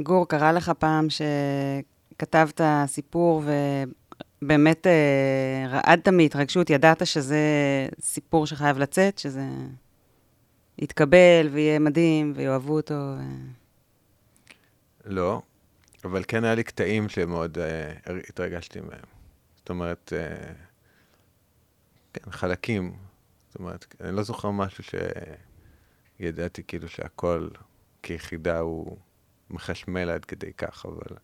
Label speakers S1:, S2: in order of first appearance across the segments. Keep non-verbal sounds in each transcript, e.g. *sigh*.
S1: גור, קרה לך פעם שכתבת סיפור ובאמת אה, רעדת מהתרגשות, ידעת שזה סיפור שחייב לצאת, שזה יתקבל ויהיה מדהים ויאהבו אותו? ו...
S2: לא, אבל כן היה לי קטעים שמאוד אה, התרגשתי מהם. זאת אומרת, אה, כן, חלקים. זאת אומרת, אני לא זוכר משהו שידעתי כאילו שהכל כיחידה הוא מחשמל עד כדי כך, אבל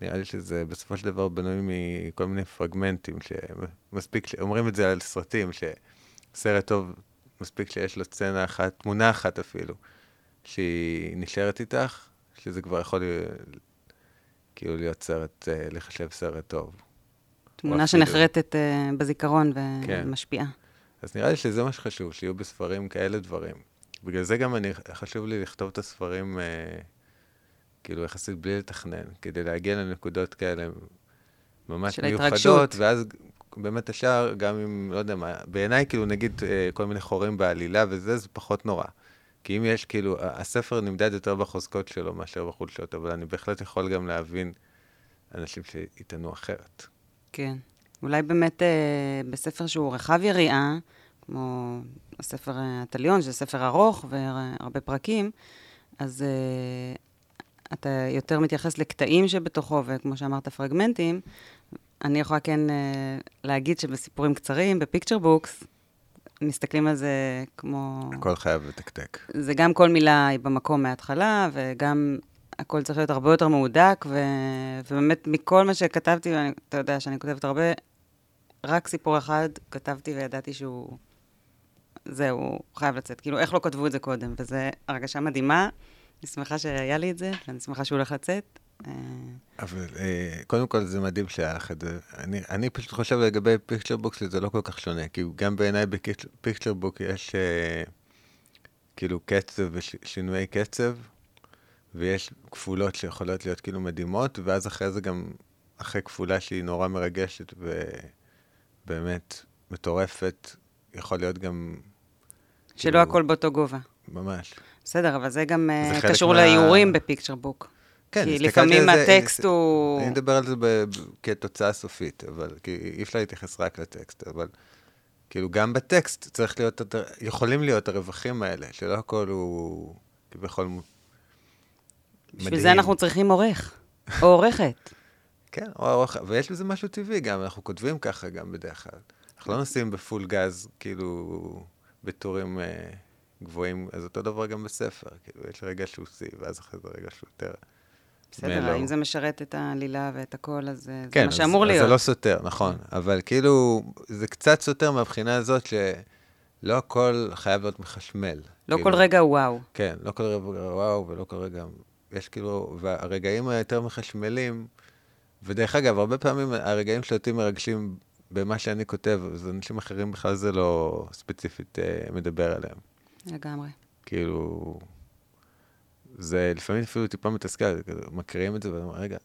S2: נראה לי שזה בסופו של דבר בנוי מכל מיני פרגמנטים, שמספיק. אומרים את זה על סרטים, שסרט טוב, מספיק שיש לו סצנה אחת, תמונה אחת אפילו, שהיא נשארת איתך, שזה כבר יכול כאילו להיות סרט, אה, לחשב סרט טוב.
S1: תמונה שנחרטת uh, בזיכרון ומשפיעה. כן.
S2: אז נראה לי שזה מה שחשוב, שיהיו בספרים כאלה דברים. בגלל זה גם אני, חשוב לי לכתוב את הספרים, uh, כאילו, יחסית בלי לתכנן, כדי להגיע לנקודות כאלה ממש מיוחדות, התרגשות. ואז באמת השאר, גם אם, לא יודע מה, בעיניי, כאילו, נגיד, uh, כל מיני חורים בעלילה וזה, זה פחות נורא. כי אם יש, כאילו, הספר נמדד יותר בחוזקות שלו מאשר בחולשות, אבל אני בהחלט יכול גם להבין אנשים שיטענו אחרת.
S1: כן. אולי באמת אה, בספר שהוא רחב יריעה, כמו הספר הטליאון, שזה ספר ארוך והרבה פרקים, אז אה, אתה יותר מתייחס לקטעים שבתוכו, וכמו שאמרת, פרגמנטים. אני יכולה כן אה, להגיד שבסיפורים קצרים, ב picture books, מסתכלים על זה כמו...
S2: הכל חייב לתקתק.
S1: זה גם כל מילה היא במקום מההתחלה, וגם הכל צריך להיות הרבה יותר מהודק, ו... ובאמת מכל מה שכתבתי, ואתה יודע שאני כותבת הרבה, רק סיפור אחד כתבתי וידעתי שהוא... זהו, הוא חייב לצאת. כאילו, איך לא כתבו את זה קודם? וזו הרגשה מדהימה. אני שמחה שהיה לי את זה, ואני שמחה שהוא הולך לצאת.
S2: אה, אבל אה, קודם כל זה מדהים שהיה לך את זה. אני, אני פשוט חושב לגבי picture books, זה לא כל כך שונה, כי גם בעיניי ב picture book יש אה, כאילו קצב ושינויי קצב, ויש כפולות שיכולות להיות כאילו מדהימות, ואז אחרי זה גם, אחרי כפולה שהיא נורא מרגשת ובאמת מטורפת, יכול להיות גם...
S1: שלא כאילו, הכל באותו גובה.
S2: ממש.
S1: בסדר, אבל זה גם זה קשור מה... לאיורים בפיקצ'ר בוק. כן, כי לפעמים הטקסט
S2: אני,
S1: הוא...
S2: אני מדבר על זה ב, כתוצאה סופית, אבל כי אי אפשר להתייחס רק לטקסט, אבל כאילו גם בטקסט צריך להיות, יכולים להיות הרווחים האלה, שלא הכל הוא כביכול מדהים.
S1: בשביל זה אנחנו צריכים עורך, או עורכת. *laughs*
S2: כן, או עורך, ויש בזה משהו טבעי גם, אנחנו כותבים ככה גם בדרך כלל. אנחנו לא נוסעים בפול גז, כאילו, בטורים אה, גבוהים, אז אותו דבר גם בספר, כאילו, יש רגע שהוא שיא, ואז אחרי זה רגע שהוא יותר...
S1: בסדר, אם זה משרת את העלילה ואת הכל, אז כן, זה מה שאמור
S2: אז,
S1: להיות.
S2: כן, אז זה לא סותר, נכון. אבל כאילו, זה קצת סותר מהבחינה הזאת שלא הכל חייב להיות מחשמל.
S1: לא
S2: כאילו,
S1: כל רגע וואו.
S2: כן, לא כל רגע וואו ולא כל רגע... יש כאילו, והרגעים היותר מחשמלים, ודרך אגב, הרבה פעמים הרגעים שאותי מרגשים במה שאני כותב, אז אנשים אחרים בכלל זה לא ספציפית אה, מדבר עליהם.
S1: לגמרי.
S2: כאילו, זה לפעמים אפילו טיפה מתסכל, מקריאים את זה, ואומרים, רגע,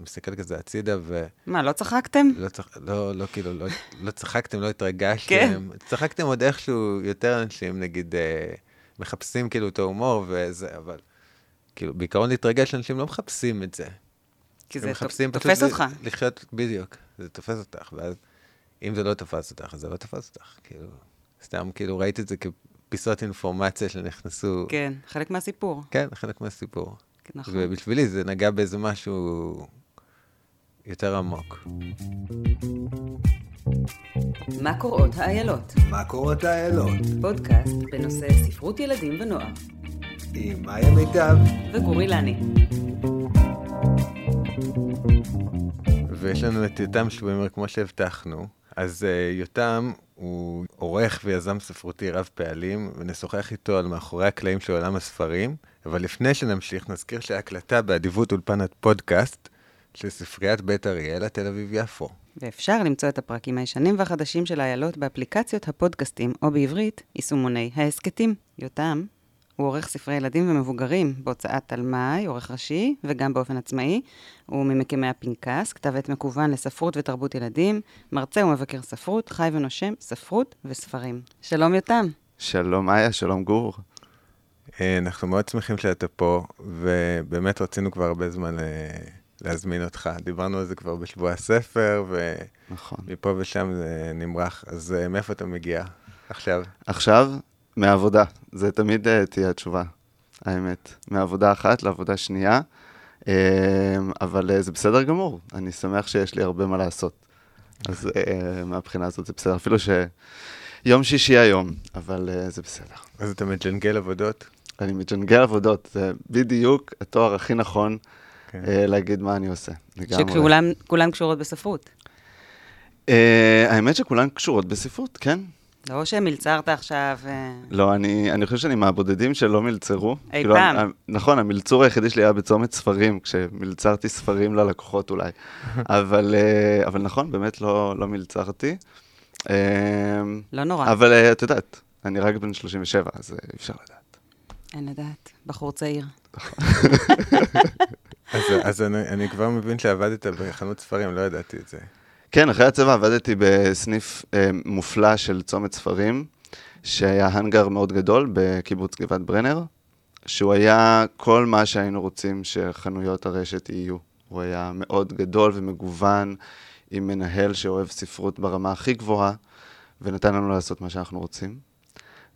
S2: מסתכל כזה הצידה, ו...
S1: מה, לא צחקתם?
S2: לא, צח... לא, לא, כאילו, לא, לא צחקתם, לא התרגשתם. כן. צחקתם עוד איכשהו, יותר אנשים, נגיד, אה, מחפשים כאילו את ההומור וזה, אבל כאילו, בעיקרון להתרגש, אנשים לא מחפשים את זה.
S1: כי זה תופס אותך.
S2: לחיות, בדיוק, זה תופס אותך, ואז אם זה לא תפס אותך, אז זה לא תפס אותך. כאילו, סתם, כאילו, ראיתי את זה כפיסות אינפורמציה שנכנסו...
S1: כן, חלק מהסיפור.
S2: כן, חלק מהסיפור. נכון. ובשבילי זה נגע באיזה משהו יותר עמוק.
S1: מה קורות האיילות?
S2: מה קורות האיילות?
S1: פודקאסט בנושא ספרות ילדים ונוער.
S2: עם מאיה מיטב
S1: וגורי לני.
S2: ויש לנו את יותם שווימר כמו שהבטחנו. אז uh, יותם הוא עורך ויזם ספרותי רב פעלים, ונשוחח איתו על מאחורי הקלעים של עולם הספרים. אבל לפני שנמשיך, נזכיר שההקלטה באדיבות אולפנת פודקאסט של ספריית בית אריאלה, תל אביב-יפו.
S1: ואפשר למצוא את הפרקים הישנים והחדשים של איילות באפליקציות הפודקאסטים, או בעברית, יישומוני ההסכתים. יותם, הוא עורך ספרי ילדים ומבוגרים בהוצאת תלמי, עורך ראשי, וגם באופן עצמאי. הוא ממקימי הפנקס, כתב עת מקוון לספרות ותרבות ילדים, מרצה ומבקר ספרות, חי ונושם, ספרות וספרים. שלום יותם.
S3: שלום איה, שלום גור.
S2: אה, אנחנו מאוד שמחים שאתה פה, ובאמת רצינו כבר הרבה זמן אה, להזמין אותך. דיברנו על זה כבר בשבוע הספר,
S3: נכון.
S2: ומפה ושם זה נמרח. אז אה, מאיפה אתה מגיע עכשיו?
S3: עכשיו, מהעבודה. זה תמיד uh, תהיה התשובה, האמת. מעבודה אחת לעבודה שנייה, uh, אבל uh, זה בסדר גמור. אני שמח שיש לי הרבה מה לעשות. אז uh, מהבחינה הזאת זה בסדר. אפילו שיום שישי היום, אבל uh, זה בסדר.
S2: אז אתה מג'נגל עבודות?
S3: אני מג'נגל עבודות, זה בדיוק התואר הכי נכון
S2: כן.
S3: uh, להגיד מה אני עושה.
S1: שכולן קשורות בספרות.
S3: Uh, האמת שכולן קשורות בספרות, כן.
S1: לא שמלצרת עכשיו... אה,
S3: לא, אני, אני חושב שאני מהבודדים שלא מלצרו.
S1: אי
S3: כאילו,
S1: פעם.
S3: אני- נכון, המלצור היחידי שלי היה בצומת ספרים, כשמלצרתי ספרים ללקוחות אולי. *laughs* אבל, אה, אבל נכון, באמת לא, לא מלצרתי. אה,
S1: לא נורא,
S3: אבל את יודעת, אני רק בן 37, אז אי אפשר לדעת.
S1: אין לדעת. בחור צעיר. *laughs*
S2: אז, אז אני, אני כבר מבין שעבדת בחנות ספרים, לא ידעתי את זה.
S3: כן, אחרי הצבא עבדתי בסניף אה, מופלא של צומת ספרים, שהיה האנגר מאוד גדול בקיבוץ גבעת ברנר, שהוא היה כל מה שהיינו רוצים שחנויות הרשת יהיו. הוא היה מאוד גדול ומגוון, עם מנהל שאוהב ספרות ברמה הכי גבוהה, ונתן לנו לעשות מה שאנחנו רוצים.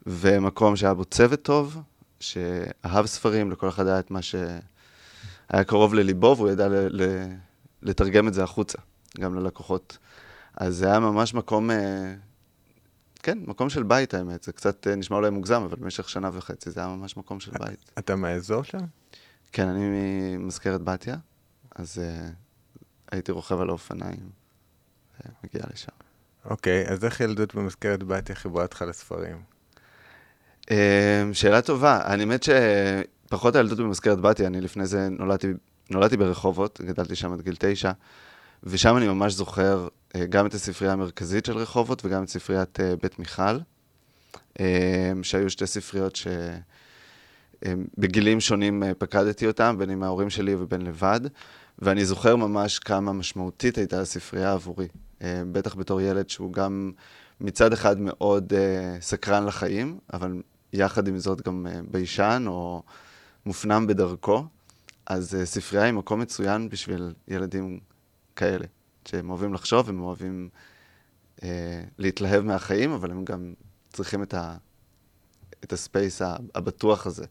S3: ומקום שהיה בו צוות טוב, שאהב ספרים, לכל אחד היה את מה שהיה קרוב לליבו, והוא ידע ל- ל- לתרגם את זה החוצה. גם ללקוחות. אז זה היה ממש מקום, אה, כן, מקום של בית האמת. זה קצת אה, נשמע אולי מוגזם, אבל במשך שנה וחצי זה היה ממש מקום של בית.
S2: אתה מהאזור שם?
S3: כן, אני ממזכרת בתיה, אז אה, הייתי רוכב על האופניים, ומגיע לשם.
S2: אוקיי, אז איך ילדות במזכרת בתיה חיברה אותך לספרים?
S3: אה, שאלה טובה. אני האמת שפחות הילדות במזכרת בתיה, אני לפני זה נולדתי, נולדתי ברחובות, גדלתי שם עד גיל תשע, ושם אני ממש זוכר אה, גם את הספרייה המרכזית של רחובות וגם את ספריית אה, בית מיכל, אה, שהיו שתי ספריות שבגילים שונים פקדתי אותם, בין עם ההורים שלי ובין לבד, ואני זוכר ממש כמה משמעותית הייתה הספרייה עבורי. בטח בתור ילד שהוא גם מצד אחד מאוד סקרן לחיים, אבל יחד עם זאת גם ביישן או מופנם בדרכו. אז ספרייה היא מקום מצוין בשביל ילדים כאלה, שהם אוהבים לחשוב, הם אוהבים אה, להתלהב מהחיים, אבל הם גם צריכים את, ה, את הספייס הבטוח הזה.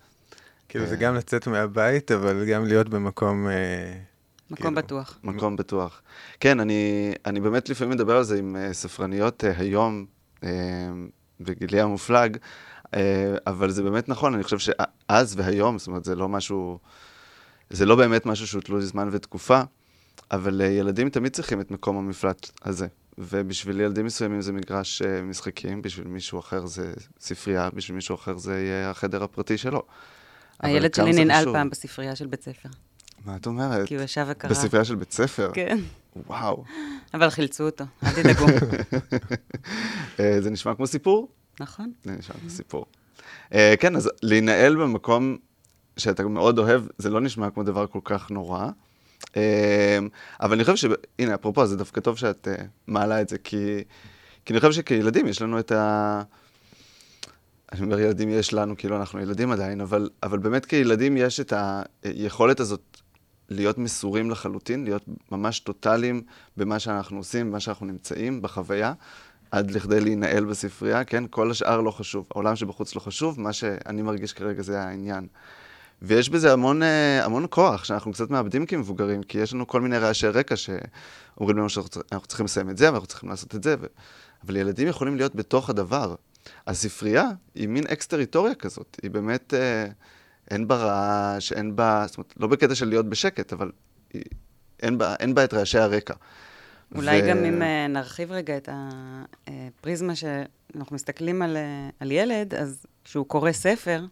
S2: כאילו זה
S3: אה.
S2: גם לצאת מהבית, אבל גם להיות במקום... אה,
S1: מקום
S2: כאילו,
S1: בטוח.
S3: מקום בטוח. כן, אני, אני באמת לפעמים מדבר על זה עם uh, ספרניות uh, היום, uh, בגילי המופלג, uh, אבל זה באמת נכון, אני חושב שאז והיום, זאת אומרת, זה לא משהו, זה לא באמת משהו שהוא תלוי זמן ותקופה, אבל uh, ילדים תמיד צריכים את מקום המפלט הזה. ובשביל ילדים מסוימים זה מגרש uh, משחקים, בשביל מישהו אחר זה ספרייה, בשביל מישהו אחר זה יהיה החדר הפרטי שלו.
S1: הילד שלי ננעל. פעם בספרייה של בית ספר.
S3: מה את אומרת?
S1: כי הוא ישב וקרא.
S3: בספרייה של בית ספר?
S1: כן,
S3: וואו.
S1: אבל חילצו אותו, אל תדאגו. *laughs*
S3: אה, זה נשמע כמו סיפור?
S1: נכון.
S3: זה נשמע כמו סיפור. אה, כן, אז להינעל במקום שאתה מאוד אוהב, זה לא נשמע כמו דבר כל כך נורא. אה, אבל אני חושב ש... הנה, אפרופו, זה דווקא טוב שאת אה, מעלה את זה, כי, כי אני חושב שכילדים יש לנו את ה... אני אומר ילדים יש לנו, כאילו אנחנו ילדים עדיין, אבל, אבל באמת כילדים יש את היכולת הזאת להיות מסורים לחלוטין, להיות ממש טוטאליים במה שאנחנו עושים, במה שאנחנו נמצאים, בחוויה, עד לכדי להינעל בספרייה, כן? כל השאר לא חשוב. העולם שבחוץ לא חשוב, מה שאני מרגיש כרגע זה העניין. ויש בזה המון, אה, המון כוח שאנחנו קצת מאבדים כמבוגרים, כי יש לנו כל מיני רעשי רקע שאומרים לנו שאנחנו צריכים לסיים את זה, ואנחנו צריכים לעשות את זה, ו... אבל ילדים יכולים להיות בתוך הדבר. הספרייה היא מין אקס-טריטוריה כזאת, היא באמת, אה, אין בה רעש, אין בה, זאת אומרת, לא בקטע של להיות בשקט, אבל היא, אין, בה, אין בה את רעשי הרקע.
S1: אולי
S3: ו-
S1: גם אם אה, נרחיב רגע את הפריזמה שאנחנו מסתכלים על, על ילד, אז כשהוא קורא ספר,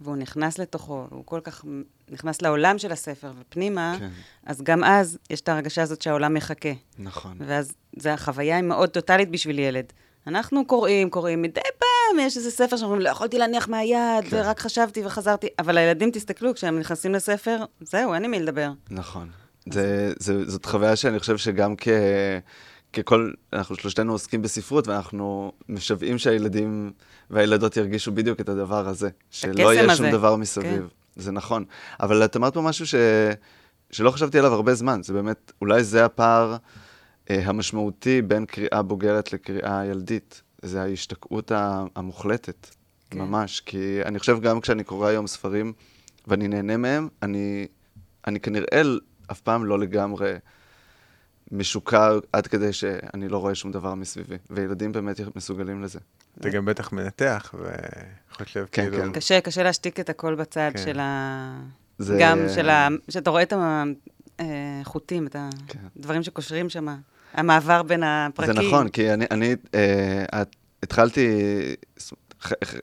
S1: והוא נכנס לתוכו, הוא כל כך נכנס לעולם של הספר ופנימה,
S3: כן,
S1: אז גם אז יש את ההרגשה הזאת שהעולם מחכה.
S3: נכון.
S1: ואז זה החוויה היא מאוד טוטאלית בשביל ילד. אנחנו קוראים, קוראים, מדי פעם יש איזה ספר שאומרים, לא יכולתי להניח מהיד,
S3: כן.
S1: ורק חשבתי וחזרתי. אבל הילדים, תסתכלו, כשהם נכנסים לספר, זהו, אין עם מי לדבר.
S3: נכון. זה, זה, זאת חוויה שאני חושב שגם כ, ככל, אנחנו שלושתנו עוסקים בספרות, ואנחנו משוועים שהילדים והילדות ירגישו בדיוק את הדבר הזה. שלא יהיה שום
S1: הזה.
S3: דבר מסביב. כן. זה נכון. אבל את אמרת פה משהו ש... שלא חשבתי עליו הרבה זמן. זה באמת, אולי זה הפער אה, המשמעותי בין קריאה בוגרת לקריאה ילדית. זה ההשתקעות המוחלטת, כן. ממש. כי אני חושב גם כשאני קורא היום ספרים ואני נהנה מהם, אני, אני כנראה אף פעם לא לגמרי משוקע עד כדי שאני לא רואה שום דבר מסביבי. וילדים באמת מסוגלים לזה.
S2: אתה גם בטח מנתח וחושב
S3: כן,
S2: כאילו...
S3: כן.
S1: קשה, קשה להשתיק את הכל בצד
S2: כן.
S1: של ה...
S3: זה-
S1: גם של ה... שאתה רואה את החוטים, את
S3: כן.
S1: הדברים שקושרים שם, המעבר בין הפרקים.
S3: זה נכון, כי אני, אני אה, את- התחלתי, איך-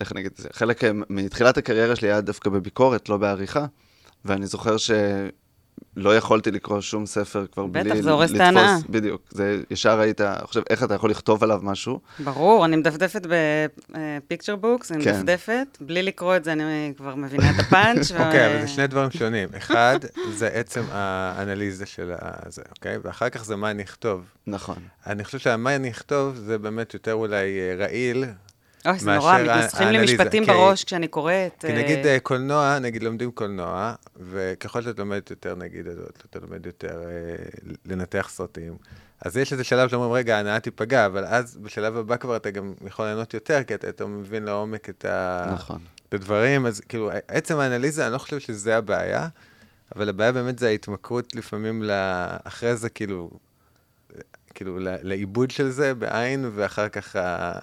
S3: איך נגיד את זה, חלק אה, מתחילת הקריירה שלי היה דווקא בביקורת, לא בעריכה, ואני זוכר שלא יכולתי לקרוא שום ספר כבר
S1: בטח,
S3: בלי
S1: זה הורס את
S3: לתפוס-
S1: ההנאה.
S3: בדיוק, זה ישר היית חושב, איך אתה יכול לכתוב עליו משהו?
S1: ברור, אני מדפדפת ב picture books, אני
S3: כן.
S1: מדפדפת, בלי לקרוא את זה, אני כבר מבינה את הפאנץ'. *laughs* ו-
S2: אוקיי, אבל זה שני דברים שונים. אחד, זה עצם האנליזה של הזה, אוקיי? ואחר כך זה מה אני אכתוב.
S3: נכון.
S2: אני חושב שמה אני אכתוב זה באמת יותר אולי אה, רעיל.
S1: אוי, זה נורא, מתנסחים לי משפטים בראש כשאני קוראת.
S2: כי
S1: אה,
S2: נגיד אה, קולנוע, נגיד לומדים קולנוע, וככל שאת לומדת יותר, נגיד, אז אתה לומד יותר אה, לנתח סרטים, אז יש איזה שלב שאומרים, רגע, ההנאה תיפגע, אבל אז בשלב הבא כבר אתה גם יכול ליהנות יותר, כי אתה, אתה מבין לעומק את, ה...
S3: נכון.
S2: את הדברים, אז כאילו, עצם האנליזה, אני לא חושב שזה הבעיה, אבל הבעיה באמת זה ההתמכרות לפעמים ל... אחרי זה, כאילו, כאילו, לעיבוד של זה בעין, ואחר כך ה...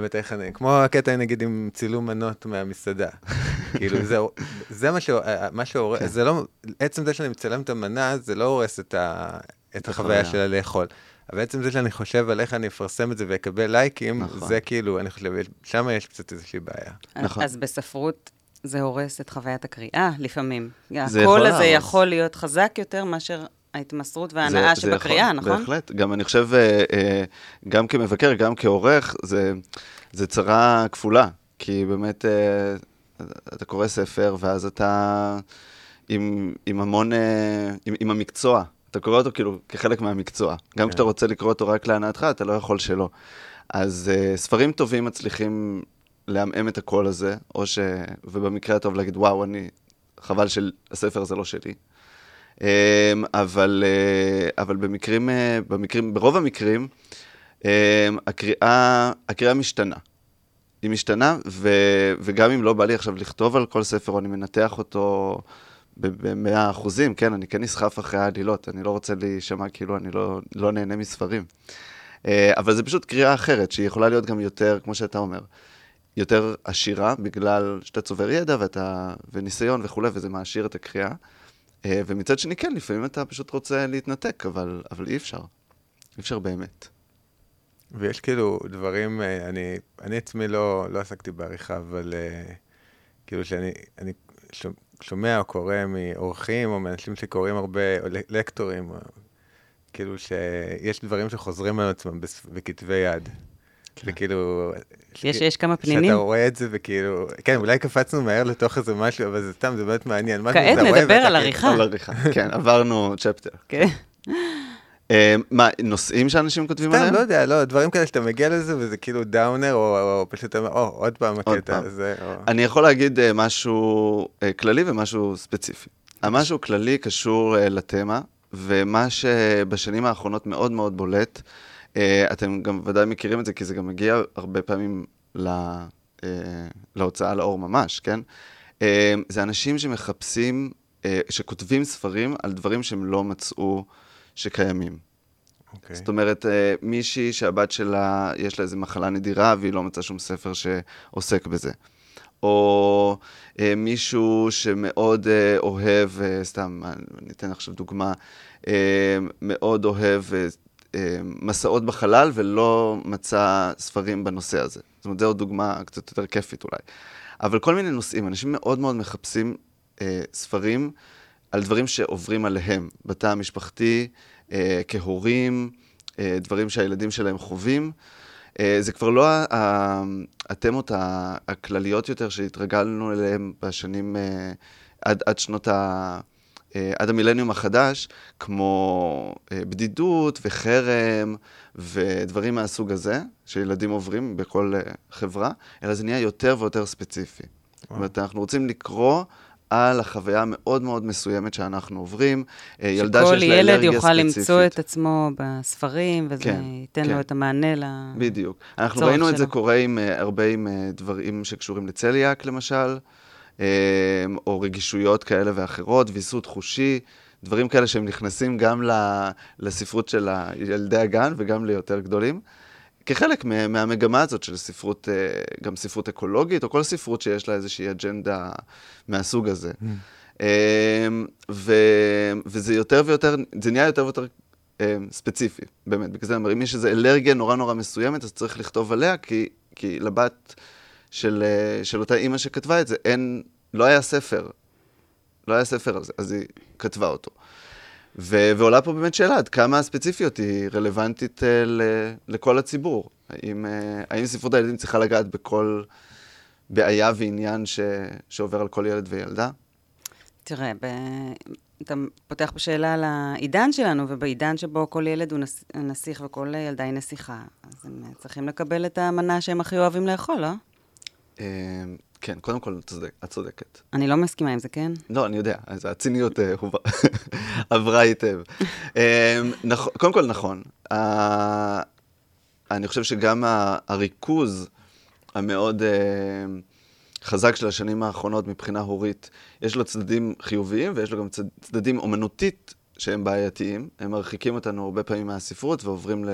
S2: באמת איך אני, כמו הקטע נגיד עם צילום מנות מהמסעדה. *laughs* כאילו זה, זה מה, ש, מה שהורס,
S3: כן.
S2: זה לא, עצם זה שאני מצלם את המנה, זה לא הורס את, ה, את
S3: החוויה.
S2: החוויה שלה לאכול. אבל עצם זה שאני חושב על איך אני אפרסם את זה ואקבל לייקים,
S3: נכון.
S2: זה כאילו, אני חושב, שם יש קצת איזושהי בעיה.
S3: נכון.
S1: אז בספרות זה הורס את חוויית הקריאה לפעמים.
S3: זה יכול
S1: הקול הזה
S3: להרוס.
S1: יכול להיות חזק יותר מאשר ההתמסרות וההנאה
S3: זה
S1: שבקריאה,
S3: יכול,
S1: נכון?
S3: בהחלט. גם אני חושב, אה, אה, גם כמבקר, גם כעורך, זה, זה צרה כפולה. כי באמת, אה, אתה קורא ספר, ואז אתה עם, עם המון, עם, עם המקצוע. אתה קורא אותו כאילו כחלק מהמקצוע. גם
S2: כן.
S3: כשאתה רוצה לקרוא אותו רק להנאתך, אתה לא יכול שלא. אז ספרים טובים מצליחים לעמעם את הקול הזה, או ש... ובמקרה הטוב להגיד, וואו, אני... חבל שהספר הזה לא שלי. אמ, אבל, אה, אבל במקרים, אה, במקרים, ברוב המקרים, אמ, הקריאה, הקריאה משתנה. היא משתנה, ו, וגם אם לא בא לי עכשיו לכתוב על כל ספר, או אני מנתח אותו במאה אחוזים, כן, אני כן נסחף אחרי העלילות, אני לא רוצה להישמע כאילו אני לא, לא נהנה מספרים. אה, אבל זה פשוט קריאה אחרת, שהיא יכולה להיות גם יותר, כמו שאתה אומר, יותר עשירה, בגלל שאתה צובר ידע ואתה, וניסיון וכולי, וזה מעשיר את הקריאה. אה, ומצד שני, כן, לפעמים אתה פשוט רוצה להתנתק, אבל, אבל אי אפשר. אי אפשר באמת.
S2: ויש כאילו דברים, אה, אני, אני עצמי לא, לא עסקתי בעריכה, אבל אה, כאילו שאני אני שומע- או קורא מאורחים או מאנשים שקוראים הרבה, או לקטורים, כאילו שיש דברים שחוזרים על עצמם בכתבי יד.
S3: כן.
S2: וכאילו...
S1: יש- יש כמה פנינים?
S2: שאתה רואה את זה וכאילו, כן, אולי קפצנו מהר לתוך איזה משהו, אבל זה סתם, זה באמת מעניין.
S1: כעת נדבר על
S2: כאילו-
S1: עריכה.
S3: על עריכה. כן, עברנו צ'פטר.
S1: כן.
S3: אה, מה, נושאים שאנשים כותבים
S2: סתם,
S3: עליהם?
S2: לא יודע, לא, דברים כאלה שאתה מגיע לזה וזה כאילו דאונר, או, או פשוט אתה אומר, או, עוד פעם הקטע. הזה, או...
S3: אני יכול להגיד אה, משהו אה, כללי ומשהו ספציפי. המשהו כללי קשור לתמה, ומה שבשנים האחרונות מאוד מאוד בולט, אתם גם ודאי מכירים את זה, כי זה גם מגיע הרבה פעמים ל, אה, להוצאה לאור ממש, כן? אה, זה אנשים שמחפשים, אה, שכותבים ספרים על דברים שהם לא מצאו שקיימים.
S2: אוקיי.
S3: זאת אומרת, אה, מישהי שהבת שלה, יש לה איזו מחלה נדירה והיא לא מצאה שום ספר שעוסק בזה. או אה, מישהו שמאוד אה, אוהב, אה, סתם, אני אתן עכשיו דוגמה, אה, מאוד אוהב אה, אה, מסעות בחלל ולא מצא ספרים בנושא הזה. זאת אומרת, זו עוד דוגמה קצת יותר כיפית אולי. אבל כל מיני נושאים, אנשים מאוד מאוד מחפשים אה, ספרים על דברים שעוברים עליהם, בתא המשפחתי, אה, כהורים, אה, דברים שהילדים שלהם חווים. אה, זה כבר לא התמות הכלליות יותר שהתרגלנו אליהן בשנים, אה, עד, עד שנות ה... אה, עד המילניום החדש, כמו אה, בדידות וחרם ודברים מהסוג הזה, שילדים עוברים בכל אה, חברה, אלא זה נהיה יותר ויותר ספציפי. זאת אומרת, אנחנו רוצים לקרוא על החוויה המאוד מאוד מסוימת שאנחנו עוברים. ילדה שיש לה
S1: שכל
S3: אלרגיה
S1: ילד
S3: ספציפית.
S1: יוכל למצוא את עצמו בספרים, וזה
S3: כן,
S1: ייתן
S3: כן.
S1: לו את המענה ל...
S3: בדיוק. אנחנו ראינו את זה
S1: שלו.
S3: קורה עם הרבה עם דברים שקשורים לצליאק, למשל, או רגישויות כאלה ואחרות, ויסות חושי, דברים כאלה שהם נכנסים גם לספרות של ילדי הגן וגם ליותר גדולים. כחלק מה- מהמגמה הזאת של ספרות, אה, גם ספרות אקולוגית, או כל ספרות שיש לה איזושהי אג'נדה מהסוג הזה. אה, ו- וזה יותר ויותר, זה נהיה יותר ויותר אה, ספציפי, באמת. בגלל זה אני אומר, אם יש איזו אלרגיה נורא נורא מסוימת, אז צריך לכתוב עליה, כי, כי לבת של, אה, של אותה אימא שכתבה את זה, אין, לא היה ספר. לא היה ספר על זה, אז היא כתבה אותו. ו- ועולה פה באמת שאלה, עד כמה הספציפיות היא רלוונטית אה, ל- לכל הציבור? האם, אה, האם ספרות הילדים צריכה לגעת בכל בעיה ועניין ש- שעובר על כל ילד וילדה?
S1: תראה, ב... אתה פותח פה שאלה על העידן שלנו, ובעידן שבו כל ילד הוא נס... נסיך וכל ילדה היא נסיכה, אז הם צריכים לקבל את המנה שהם הכי אוהבים לאכול, לא?
S3: אה, כן, קודם כל, את צודק- את צודקת.
S1: אני לא מסכימה עם זה, כן?
S3: לא, אני יודע, אז הציניות אה, *laughs* עברה היטב. נכ- קודם כל, נכון. אה, אני חושב שגם הריכוז המאוד אה, חזק של השנים האחרונות מבחינה הורית, יש לו צדדים חיוביים ויש לו גם צד- צדדים אומנותית שהם בעייתיים. הם מרחיקים אותנו הרבה פעמים מהספרות ועוברים ל...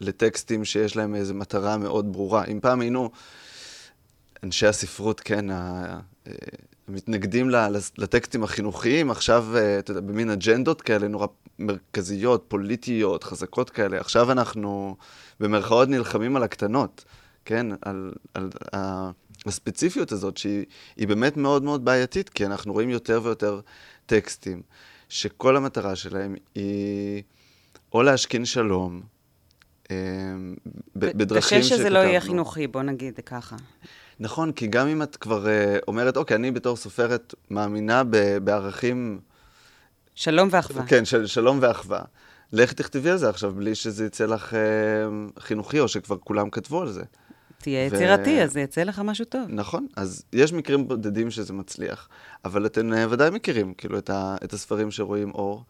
S3: לטקסטים שיש להם איזו מטרה מאוד ברורה. אם פעם היינו אנשי הספרות, כן, אה, מתנגדים לטקסטים החינוכיים, עכשיו, אה, אתה יודע, במין אג'נדות כאלה נורא מרכזיות, פוליטיות, חזקות כאלה. עכשיו אנחנו במרכאות נלחמים על הקטנות, כן? על, על ה- הספציפיות הזאת, שהיא היא באמת מאוד מאוד בעייתית, כי אנחנו רואים יותר ויותר טקסטים, שכל המטרה שלהם היא או להשכין שלום, אה, בדרכים
S1: קשה שזה לא יהיה
S3: שכתבנו.
S1: חינוכי, בוא נגיד ככה.
S3: נכון, כי גם אם את כבר uh, אומרת, אוקיי, אני בתור סופרת מאמינה בערכים,
S1: שלום ואחווה.
S3: כן, של שלום ואחווה. לך תכתבי על זה עכשיו, בלי שזה יצא לך uh, חינוכי, או שכבר כולם כתבו על זה.
S1: תהיה
S3: ו-
S1: יצירתי, אז זה יצא לך משהו טוב.
S3: נכון, אז יש מקרים בודדים שזה מצליח, אבל אתם uh, ודאי מכירים, כאילו, את, ה, את הספרים שרואים אור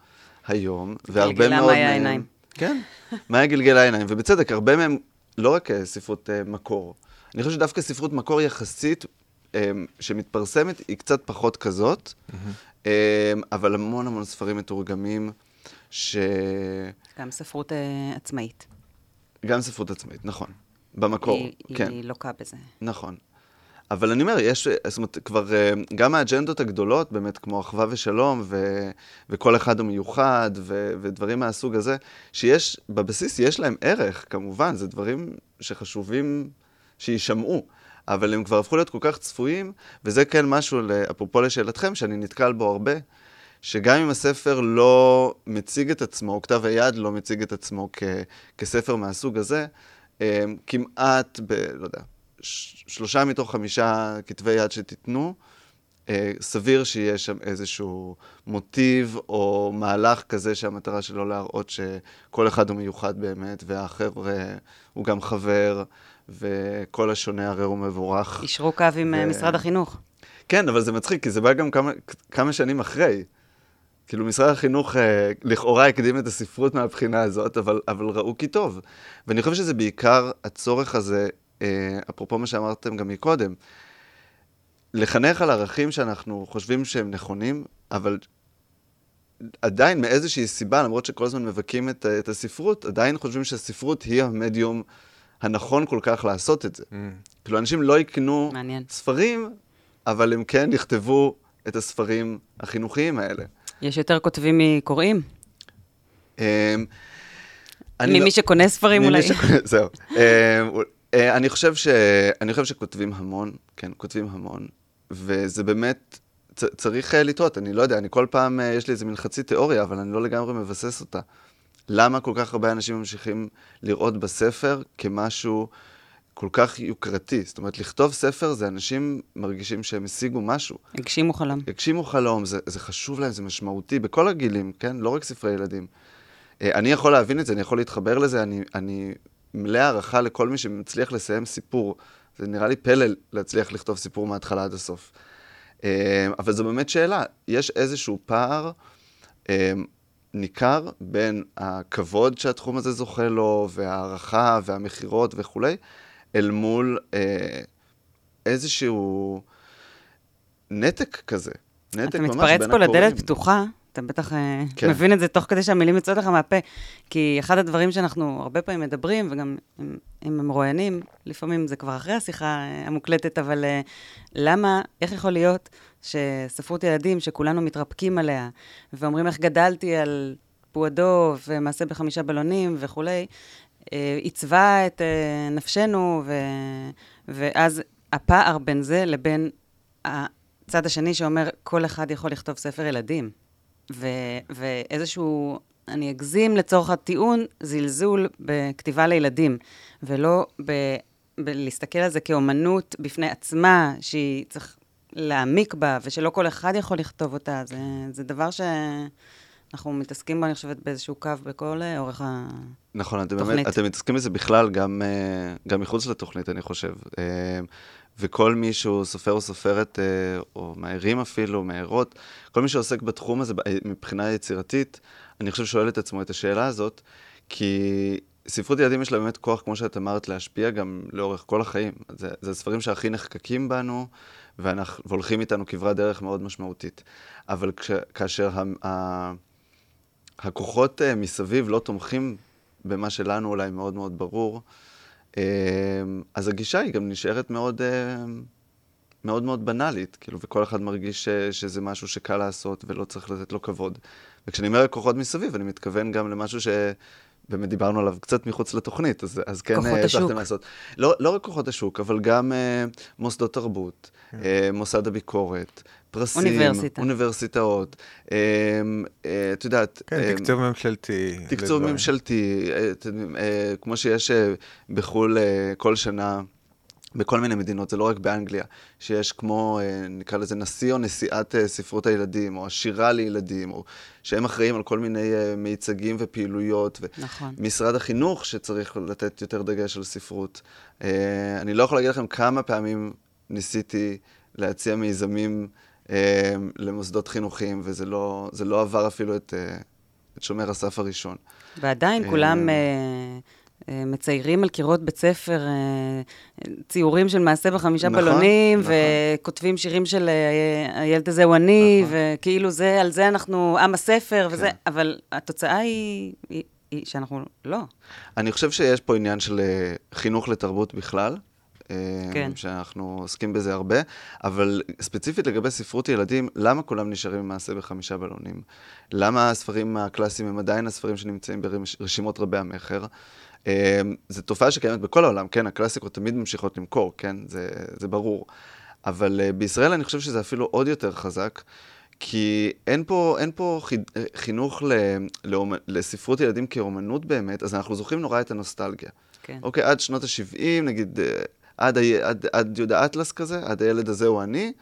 S3: היום, והרבה
S1: גלגלה
S3: מאוד מהם...
S1: העיניים.
S3: כן, מאי גלגל העיניים, ובצדק, הרבה מהם לא רק אה, ספרות uh, מקור. אני חושב שדווקא ספרות מקור יחסית, um, שמתפרסמת, היא קצת פחות כזאת, um, אבל המון המון ספרים מתורגמים, שגם
S1: גם ספרות אה, עצמאית.
S3: ספרות עצמאית, נכון. במקור,
S1: היא,
S3: כן.
S1: היא לוקה בזה.
S3: נכון. אבל אני אומר, יש, זאת אומרת, כבר אה, גם האג'נדות הגדולות, באמת, כמו אחווה ושלום, ו, וכל אחד הוא מיוחד, ו, ודברים מהסוג הזה, שיש, בבסיס יש להם ערך, כמובן, זה דברים שחשובים שיישמעו, אבל הם כבר הפכו להיות כל כך צפויים, וזה כן משהו, אפרופו לשאלתכם, שאני נתקל בו הרבה, שגם אם הספר לא מציג את עצמו, או כתב היד לא מציג את עצמו כ, כספר מהסוג הזה, אה, כמעט, ב, לא יודע, שלושה מתוך חמישה כתבי יד שתיתנו, אה, סביר שיהיה שם איזשהו מוטיב או מהלך כזה שהמטרה שלו להראות שכל אחד הוא מיוחד באמת, והאחר אה, הוא גם חבר, וכל השונה הרי הוא מבורך.
S1: אישרו קו עם אה,
S3: ו-
S1: משרד החינוך.
S3: כן, אבל זה מצחיק, כי זה בא גם כמה, כמה שנים אחרי. כאילו, משרד החינוך אה, לכאורה הקדים את הספרות מהבחינה הזאת, אבל, אבל ראו כי טוב. ואני חושב שזה בעיקר הצורך הזה, אפרופו מה שאמרתם גם מקודם, לחנך על ערכים שאנחנו חושבים שהם נכונים, אבל עדיין מאיזושהי סיבה, למרות שכל הזמן מבכים את, את הספרות, עדיין חושבים שהספרות היא המדיום הנכון כל כך לעשות את זה.
S2: Mm.
S3: כאילו, אנשים לא יקנו
S1: מעניין.
S3: ספרים, אבל הם כן יכתבו את הספרים החינוכיים האלה.
S1: יש יותר כותבים מקוראים?
S3: אמ,
S1: ממי
S3: לא-
S1: שקונה ספרים
S3: ממי
S1: אולי?
S3: שקונה- זהו. *laughs* אה, אני חושב ש... אני חושב שכותבים המון, כן, כותבים המון, וזה באמת, צ- צריך אה, לטעות, אני לא יודע, אני כל פעם, אה, יש לי איזה מין חצי תיאוריה, אבל אני לא לגמרי מבסס אותה. למה כל כך הרבה אנשים ממשיכים לראות בספר כמשהו כל כך יוקרתי. זאת אומרת, לכתוב ספר זה אנשים מרגישים שהם השיגו משהו.
S1: הגשימו חלום.
S3: הגשימו חלום, זה, זה חשוב להם, זה משמעותי, בכל הגילים, כן? לא רק ספרי ילדים. אני יכול להבין את זה, אני יכול להתחבר לזה, אני, אני מלא הערכה לכל מי שמצליח לסיים סיפור. זה נראה לי פלא להצליח לכתוב סיפור מההתחלה עד הסוף. אה, אבל זו באמת שאלה, יש איזשהו פער אה, ניכר בין הכבוד שהתחום הזה זוכה לו, והערכה והמכירות וכולי, אל מול אה, איזשהו נתק כזה. נתק ממש בין הקוראים.
S1: אתה מתפרץ פה לדלת פתוחה, אתה בטח כן. מבין את זה תוך כדי שהמילים יוצאות לך מהפה. כי אחד הדברים שאנחנו הרבה פעמים מדברים, וגם אם, אם הם רואיינים, לפעמים זה כבר אחרי השיחה המוקלטת, אבל למה, איך יכול להיות שספרות ילדים, שכולנו מתרפקים עליה, ואומרים איך גדלתי על פועדו ומעשה בחמישה בלונים וכולי, אה, עיצבה את אה, נפשנו, ו, ואז הפער בין זה לבין הצד השני שאומר, כל אחד יכול לכתוב ספר ילדים. ו, ואיזשהו, אני אגזים לצורך הטיעון, זלזול בכתיבה לילדים, ולא ב, בלהסתכל על זה כאומנות בפני עצמה, שהיא צריך להעמיק בה, ושלא כל אחד יכול לכתוב אותה. זה, זה דבר שאנחנו מתעסקים בו, אני חושבת, באיזשהו קו בכל אה, אורך התוכנית.
S3: נכון, אתם באמת, אתם מתעסקים בזה בכלל, גם, אה, גם מחוץ לתוכנית, אני חושב. אה, וכל מי שהוא סופר או סופרת, או מהערים אפילו, מהערות, כל מי שעוסק בתחום הזה מבחינה יצירתית, אני חושב שואל את עצמו את השאלה הזאת, כי ספרות ילדים יש לה באמת כוח, כמו שאת אמרת, להשפיע גם לאורך כל החיים. זה, זה הספרים שהכי נחקקים בנו, ואנחנו, והולכים איתנו כברת דרך מאוד משמעותית. אבל כש, כאשר ה, ה, הכוחות uh, מסביב לא תומכים במה שלנו אולי מאוד מאוד ברור, אז הגישה היא גם נשארת מאוד, uh, מאוד מאוד בנאלית, כאילו, וכל אחד מרגיש ש, שזה משהו שקל לעשות ולא צריך לתת לו כבוד. וכשאני אומר כוחות מסביב, אני מתכוון גם למשהו ש... באמת דיברנו עליו קצת מחוץ לתוכנית, אז, אז כן
S1: הצלחתם
S3: לעשות. לא, לא רק כוחות השוק, אבל גם uh, מוסדות תרבות, uh, מוסד הביקורת, פרסים,
S1: אוניברסיטה.
S3: אוניברסיטאות, uh, uh, את יודעת...
S2: כן, uh, תקצוב ממשלתי.
S3: תקצוב ממשלתי, uh, uh, כמו שיש uh, בחו"ל uh, כל שנה. בכל מיני מדינות, זה לא רק באנגליה, שיש כמו, אה, נקרא לזה נשיא או נשיאת אה, ספרות הילדים, או השירה לילדים, או שהם אחראים על כל מיני אה, מיצגים ופעילויות.
S1: נכון.
S3: משרד החינוך שצריך לתת יותר דגש על ספרות. אני לא יכול להגיד לכם כמה פעמים ניסיתי להציע מיזמים למוסדות חינוכיים, וזה לא, לא עבר אפילו את, את שומר הסף הראשון.
S1: ועדיין כולם... אה, מציירים על קירות בית ספר אה, ציורים של מעשה בחמישה נכון, בלונים, נכון. וכותבים שירים של אה, הילד הזה הוא אני, נכון. וכאילו זה, על זה אנחנו עם הספר, כן. וזה, אבל התוצאה היא, היא, היא שאנחנו לא.
S3: אני חושב שיש פה עניין של חינוך לתרבות בכלל.
S1: כן.
S3: שאנחנו עוסקים בזה הרבה, אבל ספציפית לגבי ספרות ילדים, למה כולם נשארים עם מעשה בחמישה בלונים? למה הספרים הקלאסיים הם עדיין הספרים שנמצאים ברשימות רבי המכר? אמ, זו תופעה שקיימת בכל העולם, כן, הקלאסיקות תמיד ממשיכות למכור, כן, זה, זה ברור. אבל uh, בישראל אני חושב שזה אפילו עוד יותר חזק, כי אין פה, אין פה חינוך ל, לאומ, לספרות ילדים כאומנות באמת, אז אנחנו זוכרים נורא את הנוסטלגיה.
S1: כן.
S3: אוקיי, עד שנות ה-70, נגיד, אה, עד, עד, עד יהודה אטלס כזה, עד הילד הזה הוא אני.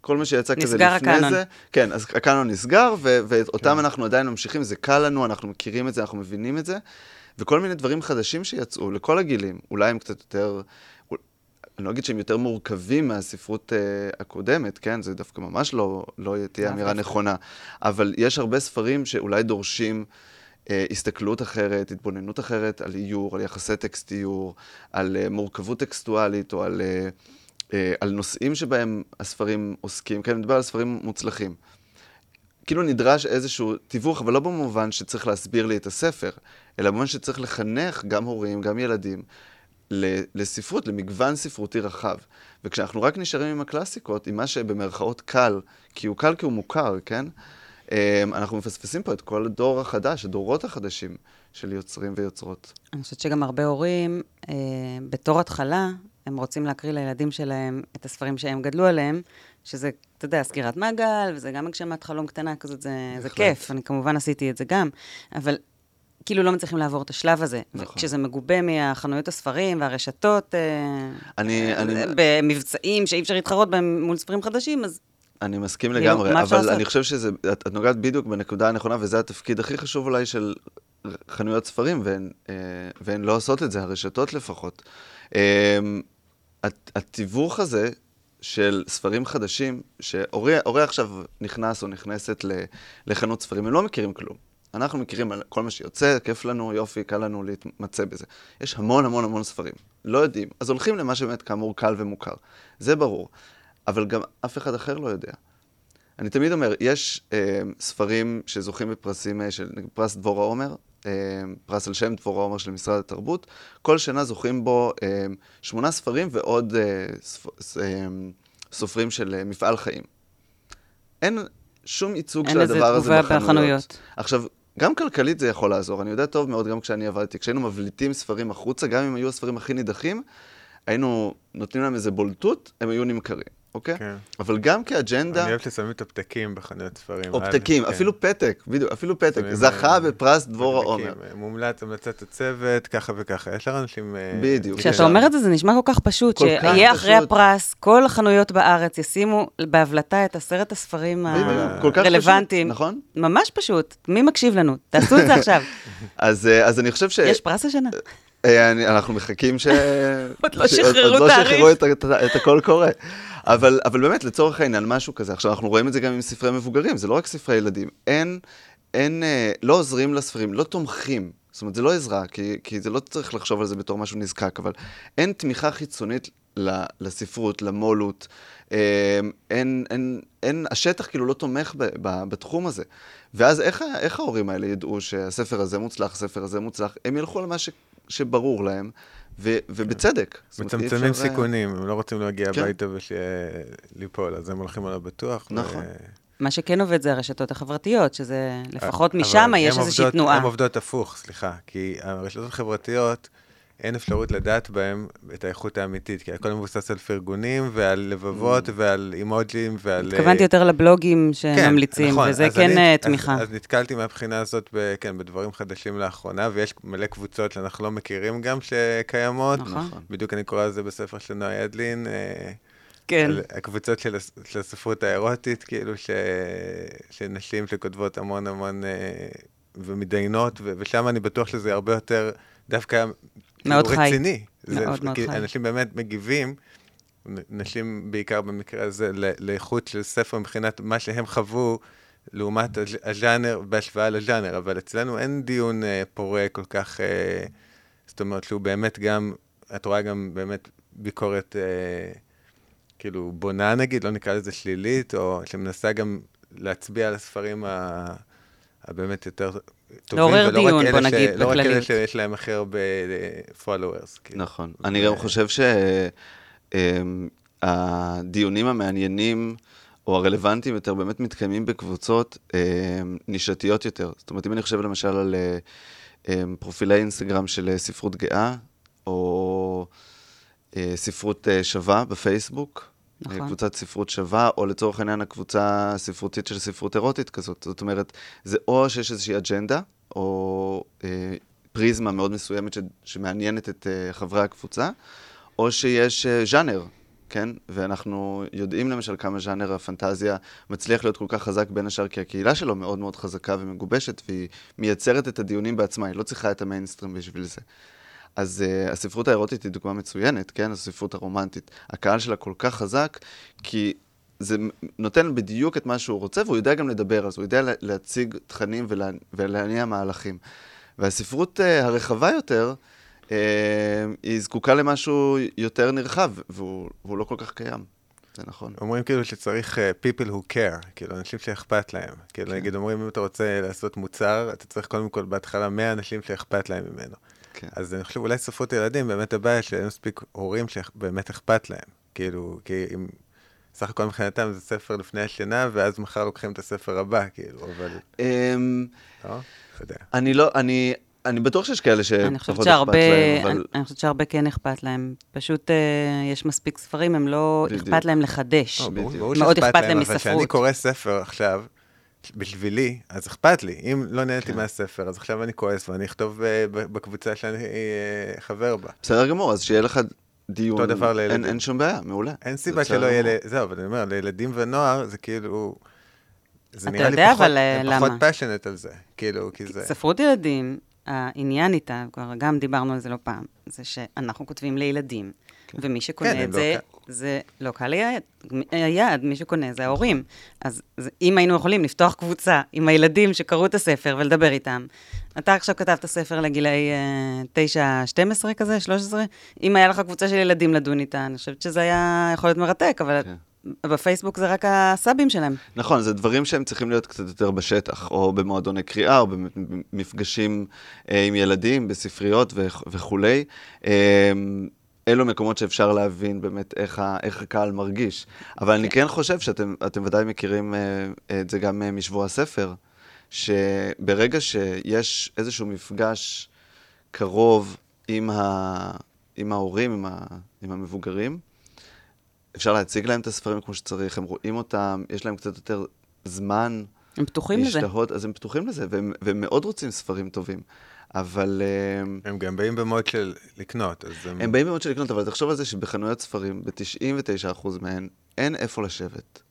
S3: כל מה שיצא כזה לפני
S1: הקאנון.
S3: זה, כן, אז הקאנון נסגר, ו- ואותם כן. אנחנו עדיין ממשיכים, זה קל לנו, אנחנו מכירים את זה, אנחנו מבינים את זה. וכל מיני דברים חדשים שיצאו לכל הגילים. אולי הם קצת יותר, אני לא אגיד שהם יותר מורכבים מהספרות uh, הקודמת, כן? זה דווקא ממש לא, לא תהיה אמירה נכונה. אבל יש הרבה ספרים שאולי דורשים uh, הסתכלות אחרת, התבוננות אחרת על איור, על יחסי טקסט-איור, על uh, מורכבות טקסטואלית או על, uh, uh, על נושאים שבהם הספרים עוסקים. כן, אני מדבר על ספרים מוצלחים. כאילו נדרש איזשהו תיווך, אבל לא במובן שצריך להסביר לי את הספר, אלא במובן שצריך לחנך גם הורים, גם ילדים, לספרות, למגוון ספרותי רחב. וכשאנחנו רק נשארים עם הקלאסיקות, עם מה שבמרכאות קל, כי הוא קל כי הוא מוכר, כן? אמ, אנחנו מפספסים פה את כל הדור החדש, הדורות החדשים של יוצרים ויוצרות.
S1: אני חושבת שגם הרבה הורים, אה, בתור התחלה, הם רוצים להקריא לילדים שלהם את הספרים שהם גדלו עליהם, שזה, אתה יודע, סגירת מעגל, וזה גם הגשמת חלום קטנה כזאת, זה, זה כיף, אני כמובן עשיתי את זה גם, אבל כאילו לא מצליחים לעבור את השלב הזה.
S3: נכון.
S1: כשזה מגובה מהחנויות הספרים והרשתות, אה,
S3: אני-
S1: אה,
S3: אני-
S1: במבצעים שאי אפשר להתחרות בהם מול ספרים חדשים, אז
S3: אני מסכים
S1: כאילו,
S3: לגמרי,
S1: אפשר
S3: אבל? אני חושב שזה, את, את נוגעת בדיוק בנקודה הנכונה, וזה התפקיד הכי חשוב אולי של חנויות ספרים, והן, אה, והן לא עושות את זה, הרשתות לפחות. אה, הת- התיווך הזה של ספרים חדשים, שהורה הורה עכשיו נכנס או נכנסת לחנות ספרים, הם לא מכירים כלום. אנחנו מכירים על כל מה שיוצא, כיף לנו, יופי, קל לנו להתמצא בזה. יש המון המון המון ספרים, לא יודעים. אז הולכים למה שבאמת כאמור קל ומוכר. זה ברור. אבל גם אף אחד אחר לא יודע. אני תמיד אומר, יש אה, ספרים שזוכים בפרסים אה, של פרס דבורה עומר, פרס על שם דבורה עומר של משרד התרבות. כל שנה זוכים בו אה, שמונה ספרים ועוד אה, אה, סופרים של אה, מפעל חיים. אין שום ייצוג
S1: אין
S3: של הדבר הזה בחנויות.
S1: בחנויות.
S3: עכשיו, גם כלכלית זה יכול לעזור. אני יודע טוב מאוד, גם כשאני עבדתי, כשהיינו מבליטים ספרים החוצה, גם אם היו הספרים הכי נידחים, היינו נותנים להם איזה בולטות, הם היו נמכרים, אוקיי?
S2: כן.
S3: אבל גם כאג'נדה...
S2: אני אוהב ששמים את הפתקים בחנויות ספרים.
S3: או פתקים,
S2: כן.
S3: אפילו פתק, בדיוק, אפילו פתק. זכה
S2: אה,
S3: בפרס דבורה עומר.
S2: אה, מומלץ המלצת הצוות, ככה וככה. יש לך אנשים... אה,
S3: בדיוק.
S1: כשאתה אומר את זה, זה נשמע כל כך פשוט, שיהיה אחרי. הפרס, כל החנויות בארץ ישימו בהבלטה את עשרת הספרים הרלוונטיים.
S3: נכון?
S1: ממש פשוט. מי מקשיב לנו? תעשו את זה עכשיו. *laughs*
S3: אז אז אני חושב ש...
S1: יש פרס השנה?
S3: אני- אנחנו מחכים ש... *laughs*
S1: עוד לא שחררו
S3: לא. שחררו את, את, את הכל קורה. אבל, אבל באמת, לצורך העניין, משהו כזה. עכשיו, אנחנו רואים את זה גם עם ספרי מבוגרים, זה לא רק ספרי ילדים. אין, אין, אה, לא עוזרים לספרים, לא תומכים. זאת אומרת, זה לא עזרה, כי, כי זה לא צריך לחשוב על זה בתור משהו נזקק, אבל אין תמיכה חיצונית לספרות, למו"לות. אה, אין, אין, אין, השטח כאילו לא תומך ב, ב, בתחום הזה. ואז איך, איך ההורים האלה ידעו שהספר הזה מוצלח, הספר הזה מוצלח? הם ילכו על מה ש, שברור להם, ו, ובצדק.
S2: מצמצמים
S3: אפשר, אה,
S2: סיכונים, הם לא רוצים להגיע
S3: כן.
S2: הביתה וליפול, אז הם הולכים על הבטוח. ו-
S3: נכון.
S1: מה שכן עובד זה הרשתות החברתיות, שזה לפחות
S2: אבל
S1: משם יש איזושהי תנועה.
S2: הן עובדות הפוך, סליחה, כי הרשתות החברתיות, אין אפשרות לדעת בהן את האיכות האמיתית, כי הכל מבוסס על פרגונים ועל לבבות
S3: Mm.
S2: ועל אימוג'ים ועל...
S1: התכוונתי יותר לבלוגים
S2: כן,
S1: שממליצים,
S2: נכון,
S1: וזה
S2: אז
S1: כן
S2: אני-
S1: אה,
S2: אז-
S1: תמיכה.
S2: אז נתקלתי מהבחינה הזאת, ב- כן, בדברים חדשים לאחרונה, ויש מלא קבוצות שאנחנו לא מכירים גם שקיימות.
S1: נכון.
S3: נכון.
S2: בדיוק אני קורא על זה בספר של נועה ידלין. אה,
S1: כן.
S2: הקבוצות של, של הספרות האירוטית, כאילו, ש... של נשים שכותבות המון המון אה, ומתדיינות. ושם אני בטוח שזה הרבה יותר דווקא
S1: מאוד
S2: כאילו,
S1: חי.
S2: רציני. זה,
S1: מאוד מאוד
S2: כי
S1: חי.
S2: אנשים באמת מגיבים, נשים בעיקר במקרה הזה, לאיכות של ספר מבחינת מה שהם חוו. לעומת הז'- הז'אנר, בהשוואה לז'אנר, אבל אצלנו אין דיון אה, פורה כל כך, אה, זאת אומרת שהוא באמת גם, את רואה גם באמת ביקורת אה, כאילו בונה נגיד, לא נקרא לזה שלילית, או שמנסה גם להצביע על הספרים ה... הבאמת יותר טובים,
S1: לעורר
S2: ולא
S1: דיון,
S2: רק
S1: בוא
S2: אלה
S1: נגיד,
S2: ש... לא רק אלה. שיש להם הכי הרבה followers. כאילו.
S3: נכון. אני גם חושב שהדיונים המעניינים, או הרלוונטיים יותר, באמת מתקיימים בקבוצות אמ, נישתיות יותר. זאת אומרת, אם אני חושב למשל על אה, אמ, פרופילי אינסטגרם של אה, ספרות גאה, או אה, ספרות אה, שווה בפייסבוק,
S1: נכון.
S3: קבוצת ספרות שווה, או לצורך העניין הקבוצה הספרותית של ספרות אירוטית כזאת. זאת אומרת, זה או שיש איזושהי אג'נדה, או אה, פריזמה מאוד מסוימת ש, שמעניינת את אה, חברי הקבוצה, או שיש אה, ז'אנר, כן? ואנחנו יודעים למשל כמה ז'אנר הפנטזיה מצליח להיות כל כך חזק בין השאר, כי הקהילה שלו מאוד מאוד חזקה ומגובשת, והיא מייצרת את הדיונים בעצמה, היא לא צריכה את המיינסטרים בשביל זה. אז uh, הספרות האירוטית היא דוגמה מצוינת, כן? הספרות הרומנטית. הקהל שלה כל כך חזק, כי זה נותן בדיוק את מה שהוא רוצה, והוא יודע גם לדבר על זה, הוא יודע לה- להציג תכנים ולה, ולהניע מהלכים. והספרות uh, הרחבה יותר, uh, היא זקוקה למשהו יותר נרחב, והוא, והוא לא כל כך קיים. זה נכון.
S2: אומרים כאילו שצריך uh, people who care, כאילו אנשים שאכפת להם. כאילו נגיד אומרים אם אתה רוצה לעשות מוצר, אתה צריך קודם כל בהתחלה 100 אנשים שאכפת להם ממנו.
S3: כן.
S2: אז אני חושב אולי ספרות ילדים, באמת הבעיה שאין מספיק הורים שבאמת אכפת להם. כאילו, כי אם... סך הכל מבחינתם זה ספר לפני השינה, ואז מחר לוקחים את הספר הבא, כאילו, אבל...
S3: אמ,
S2: לא? אתה יודע.
S3: אני לא, אני, אני בטוח שיש כאלה שפחות אכפת להם, אבל...
S1: אני, חושבת שהרבה כן אכפת להם. פשוט אה, יש מספיק ספרים, הם לא. אכפת להם לחדש.
S2: לא,
S1: מאוד אכפת להם
S2: אבל כשאני
S1: מספרות.
S2: קורא ספר עכשיו, בשבילי, אז אכפת לי. אם לא נהניתי
S3: כן.
S2: מהספר, אז עכשיו אני כועס ואני אכתוב אה, בקבוצה שאני אה, חבר בה.
S3: בסדר גמור, אז שיהיה לך דיון.
S2: אותו דבר
S3: אין,
S2: לילדים.
S3: אין שום בעיה, מעולה.
S2: אין
S3: זה
S2: סיבה שלא יהיה. ל- זהו, אבל אני אומר, לילדים ונוער זה כאילו... זה נראה לי
S1: יודע,
S2: פחות,
S1: אבל, אה,
S2: פחות
S1: למה?
S2: פאשונט על זה, כאילו, כי זה...
S1: ספרות ילדים, העניין איתה, כבר גם דיברנו על זה לא פעם, זה שאנחנו כותבים לילדים, ומי שקונה
S2: כן,
S1: את
S2: לא
S1: זה,
S2: קל.
S1: זה לא קהל היעד. היעד, מי שקונה זה ההורים. אז זה, אם היינו יכולים לפתוח קבוצה עם הילדים שקראו את הספר ולדבר איתם, אתה עכשיו כתבת ספר לגילאי אה, 9-12 כזה, 13, אם היה לך קבוצה של ילדים לדון איתה, אני חושבת שזה היה יכול להיות מרתק, אבל
S3: כן.
S1: בפייסבוק זה רק הסאבים שלהם.
S3: נכון, זה דברים שהם צריכים להיות קצת יותר בשטח, או במועדוני קריאה, או במפגשים אה, עם ילדים, בספריות וכ- וכולי. אה, אלו מקומות שאפשר להבין באמת איך, ה, איך הקהל מרגיש. אבל אני כן חושב שאתם אתם ודאי מכירים אה, את זה גם אה, משבוע הספר, שברגע שיש איזשהו מפגש קרוב עם, ה, עם ההורים, עם, ה, עם המבוגרים, אפשר להציג להם את הספרים כמו שצריך, הם רואים אותם, יש להם קצת יותר זמן
S1: הם פתוחים לזה.
S3: להשתהות, אז הם פתוחים לזה, והם, והם מאוד רוצים ספרים טובים. אבל אה,
S2: הם גם באים במוד של לקנות, אז הם...
S3: הם באים מאוד של לקנות, אבל תחשוב על זה שבחנויות ספרים, ב-99% מהן, אין איפה לשבת.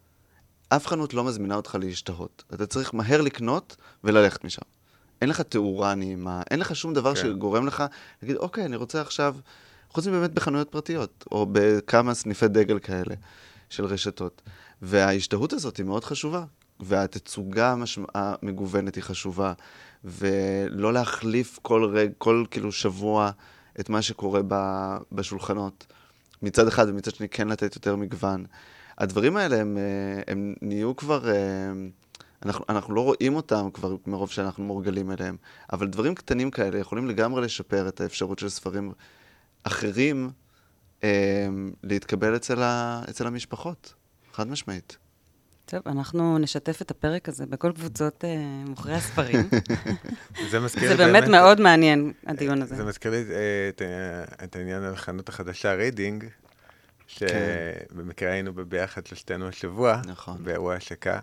S3: אף חנות לא מזמינה אותך להשתהות. אתה צריך מהר לקנות וללכת משם. אין לך תאורה נעימה, אין לך שום דבר
S2: כן.
S3: שגורם לך להגיד, אוקיי, אני רוצה עכשיו, חוץ מבאמת בחנויות פרטיות, או בכמה סניפי דגל כאלה של רשתות. וההשתהות הזאת היא מאוד חשובה, והתצוגה המשמע... המגוונת היא חשובה, ולא להחליף כל רגע, כל כאילו שבוע את מה שקורה ב... בשולחנות. מצד אחד, ומצד שני כן לתת יותר מגוון. הדברים האלה הם, אה, הם נהיו כבר, אה, אנחנו, אנחנו לא רואים אותם כבר מרוב שאנחנו מורגלים אליהם, אבל דברים קטנים כאלה יכולים לגמרי לשפר את האפשרות של ספרים אחרים אה, להתקבל אצל, ה, אצל המשפחות, חד משמעית.
S1: טוב, אנחנו נשתף את הפרק הזה בכל קבוצות אה, מוכרי הספרים.
S2: זה מזכיר
S1: זה
S2: לי
S1: באמת מאוד מעניין, הדיון הזה.
S2: זה מזכיר לי אה, את, אה, את העניין על החנות החדשה רידינג, שבמקרה היינו ביחד שלושתנו השבוע,
S3: נכון.
S2: באירוע השקה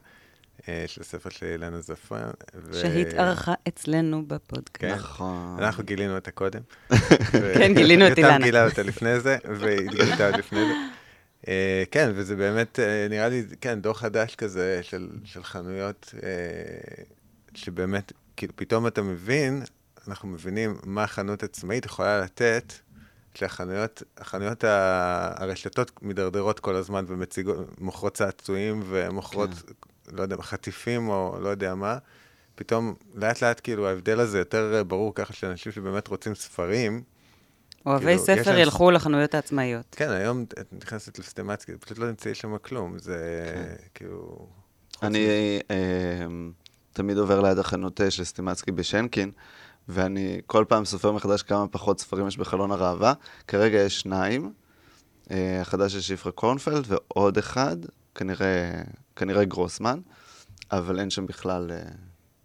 S2: של הספר של אילנה זפרן. ו-
S1: שהתארחה אצלנו בפודקאסט.
S2: כן.
S3: נכון.
S2: אנחנו גילינו אותה קודם. *laughs*
S1: כן, גילינו את אילנה.
S2: יותם גילה אותה לפני זה, והיא התגלתה עוד לפני זה. אה, כן, וזה באמת, אה, נראה לי, כן, דור חדש כזה של, של חנויות, אה, שבאמת, כאילו, פתאום אתה מבין, אנחנו מבינים מה חנות עצמאית יכולה לתת, כשהחנויות, החנויות, הרשתות מידרדרות כל הזמן ומוכרות צעצועים ומוכרות, לא יודע, חטיפים או לא יודע מה. פתאום, לאט לאט, כאילו, ההבדל הזה יותר ברור ככה שאנשים שבאמת רוצים ספרים,
S1: אוהבי
S2: כאילו, יש
S1: ספר ילכו לחנויות העצמאיות.
S2: כן, היום את נכנסת לסטמצקי, פשוט לא נמצאי שם כלום, זה
S3: כן.
S2: כאילו...
S3: אני אה, תמיד עובר ליד החנות אה, של סטימצקי בשנקין, ואני כל פעם סופר מחדש כמה פחות ספרים יש בחלון הראווה. כרגע יש שניים, אה, החדש של שפרה קורנפלד ועוד אחד, כנראה, כנראה גרוסמן, אבל אין שם בכלל... אה,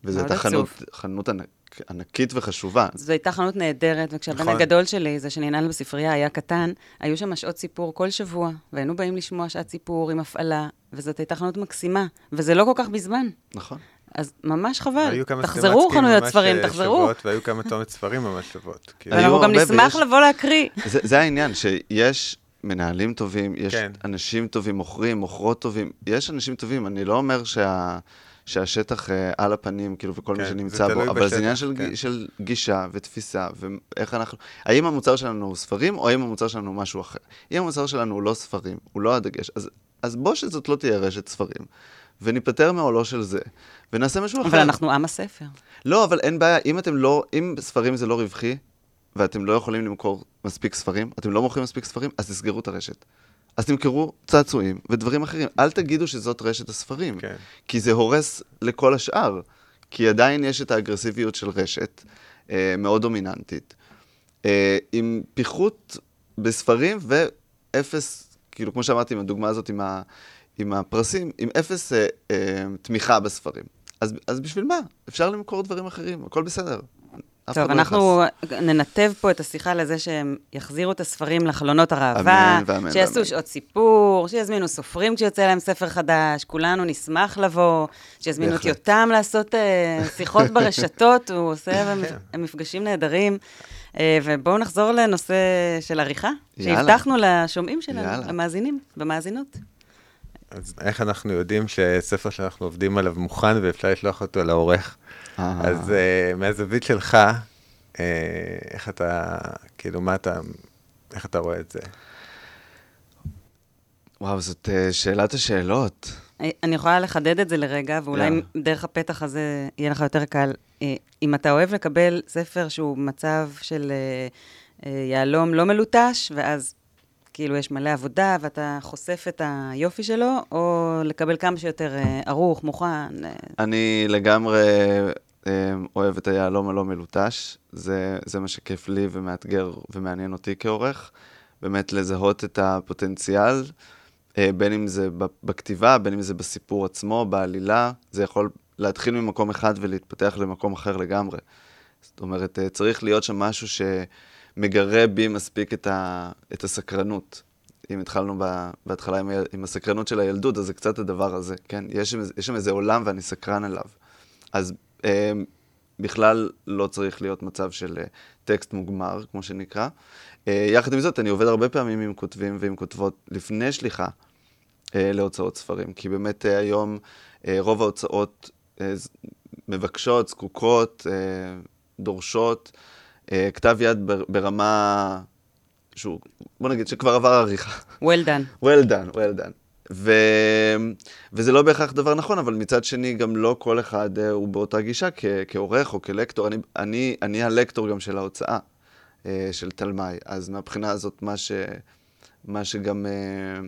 S3: וזו הייתה חנות,
S1: עצוב.
S3: ענק, ענקית וחשובה.
S1: זו הייתה חנות נהדרת, וכשהבן
S2: נכון.
S1: הגדול שלי, זה שננעל בספרייה, היה קטן, היו שם שעות סיפור כל שבוע, והיינו באים לשמוע שעת סיפור עם הפעלה, וזאת הייתה חנות מקסימה, וזה לא כל כך בזמן.
S3: נכון.
S1: אז ממש חבל.
S2: היו כמה
S1: תחזרו חנויות ספרים,
S2: אה,
S1: תחזרו.
S2: שוות, והיו כמה תומת ספרים ממש שוות. *laughs* כאילו,
S3: היו
S1: ואנחנו גם נשמח
S3: ויש-
S1: לבוא להקריא.
S3: זה, זה העניין, שיש מנהלים טובים, יש
S2: כן.
S3: אנשים טובים, מוכרים, מוכרות טובים, יש אנשים טובים, אני לא אומר שה, שהשטח אה, על הפנים, כאילו, וכל
S2: כן,
S3: מי
S2: זה
S3: שנמצא בו, אבל זה
S2: בשטח,
S3: עניין של,
S2: כן.
S3: של גישה ותפיסה, ואיך אנחנו, האם המוצר שלנו הוא ספרים, או האם המוצר שלנו הוא משהו אחר. אם המוצר שלנו הוא לא ספרים, הוא לא הדגש, אז, אז בוא שזאת לא תהיה רשת ספרים, וניפטר מעולו של זה, ונעשה משהו אחר.
S1: אבל אנחנו עם הספר.
S3: לא, אבל אין בעיה, אם אתם לא, אם ספרים זה לא רווחי, ואתם לא יכולים למכור מספיק ספרים, אתם לא מוכרים מספיק ספרים, אז תסגרו את הרשת. אז תמכרו צעצועים ודברים אחרים. אל תגידו שזאת רשת הספרים,
S2: כן.
S3: כי זה הורס לכל השאר. כי עדיין יש את האגרסיביות של רשת, אה, מאוד דומיננטית, אה, עם פיחות בספרים ואפס, כאילו, כמו שאמרתי, עם הדוגמה הזאת עם, ה, עם הפרסים, עם אפס אה, אה, תמיכה בספרים. אז, אז בשביל מה? אפשר למכור דברים אחרים, הכל בסדר. אף
S1: טוב,
S3: אחד לא
S1: אנחנו ננתב פה את השיחה לזה שהם יחזירו את הספרים לחלונות הראווה,
S3: אמן ואמן
S1: שיעשו
S3: ואמן.
S1: שעות סיפור, שיזמינו סופרים כשיוצא להם ספר חדש, כולנו נשמח לבוא, שיזמינו את. יותם לעשות אה, שיחות *laughs* ברשתות, הוא עושה
S3: כן.
S1: מפגשים נהדרים. אה, ובואו נחזור לנושא של עריכה. שהבטחנו לשומעים שלנו,
S3: יאללה.
S1: למאזינים ומאזינות.
S2: אז איך אנחנו יודעים שספר שאנחנו עובדים עליו מוכן ואפשר לשלוח אותו לעורך?
S3: אה.
S2: אז uh, מהזווית שלך, uh, איך אתה, כאילו, מה אתה, איך אתה רואה את זה?
S3: וואו, זאת אה, שאלת השאלות.
S1: אני יכולה לחדד את זה לרגע, ואולי
S3: יאללה.
S1: דרך הפתח הזה יהיה לך יותר קל. אה, אם אתה אוהב לקבל ספר שהוא מצב של אה, יהלום לא מלוטש, ואז כאילו יש מלא עבודה ואתה חושף את היופי שלו, או לקבל כמה שיותר אה, ערוך, מוכן. אה,
S3: אני לגמרי אה, אוהב את היהלום הלא מלוטש. זה, זה מה שכיף לי ומאתגר ומעניין אותי כעורך. באמת לזהות את הפוטנציאל, בין אם זה בכתיבה, בין אם זה בסיפור עצמו, בעלילה. זה יכול להתחיל ממקום אחד ולהתפתח למקום אחר לגמרי. זאת אומרת, צריך להיות שם משהו שמגרה בי מספיק את, ה, את הסקרנות. אם התחלנו בהתחלה עם, עם הסקרנות של הילדות, אז זה קצת הדבר הזה, כן? יש, יש שם איזה עולם ואני סקרן אליו. אז אה, בכלל לא צריך להיות מצב של אה, טקסט מוגמר, כמו שנקרא. אה, יחד עם זאת, אני עובד הרבה פעמים עם כותבים ועם כותבות לפני שליחה אה, להוצאות ספרים, כי באמת אה, היום אה, רוב ההוצאות אה, מבקשות, זקוקות, אה, דורשות, כתב יד בר- ברמה שהוא, בוא נגיד שכבר עבר עריכה.
S1: well done. *laughs*
S3: well done, well done. ו... וזה לא בהכרח דבר נכון, אבל מצד שני, גם לא כל אחד uh, הוא באותה גישה כ... כעורך או כלקטור. אני, אני, אני הלקטור גם של ההוצאה uh, של תלמי, אז מהבחינה הזאת, מה, ש... מה שגם uh,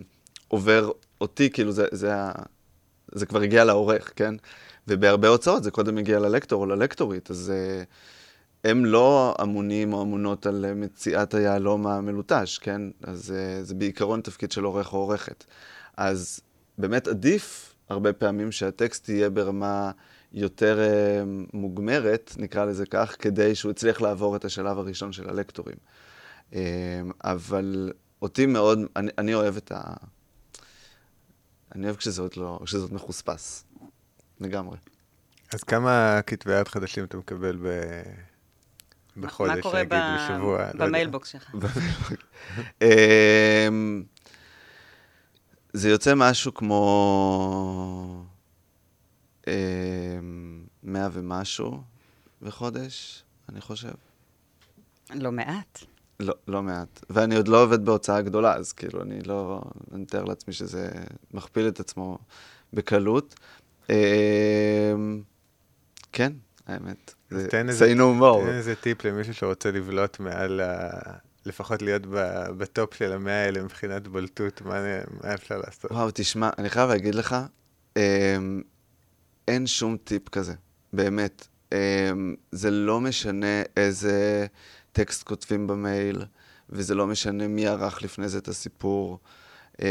S3: עובר אותי, כאילו, זה, זה. זה כבר הגיע לעורך, כן? ובהרבה הוצאות זה קודם הגיע ללקטור או ללקטורית, אז uh, הם לא אמונים או אמונות על אה, מציאת היהלום המלוטש, כן? אז uh, זה בעיקרון תפקיד של עורך או עורכת. אז באמת עדיף הרבה פעמים שהטקסט יהיה ברמה יותר uh, מוגמרת, נקרא לזה כך, כדי שהוא יצליח לעבור את השלב הראשון של הלקטורים. Uh, אבל אותי מאוד, אני, אני אוהב את ה... אני אוהב כשזה עוד לא, כשזה עוד מחוספס. לגמרי.
S2: אז כמה כתבי יד חדשים אתה מקבל ב... בחודש,
S1: מה קורה
S2: נגיד,
S1: ב-
S2: בשבוע? לא יודע.
S1: במיילבוקס שלך? *laughs*
S3: אמ, זה יוצא משהו כמו אמ, מאה ומשהו בחודש, אני חושב.
S1: לא מעט.
S3: לא, לא מעט. ואני עוד לא עובד בהוצאה גדולה, אז כאילו, אני לא... אני מתאר לעצמי שזה מכפיל את עצמו בקלות. אמ, כן, האמת.
S2: תן איזה-
S3: say no more.
S2: תן איזה טיפ למישהו שרוצה לבלוט מעל ה... לפחות להיות בטופ של המאה האלה מבחינת בולטות, מה מה אפשר לעשות?
S3: וואו, תשמע, אני חייב להגיד לך, אמ, אין שום טיפ כזה, באמת. אמ, זה לא משנה איזה טקסט כותבים במייל, וזה לא משנה מי ערך לפני זה את הסיפור, אמ,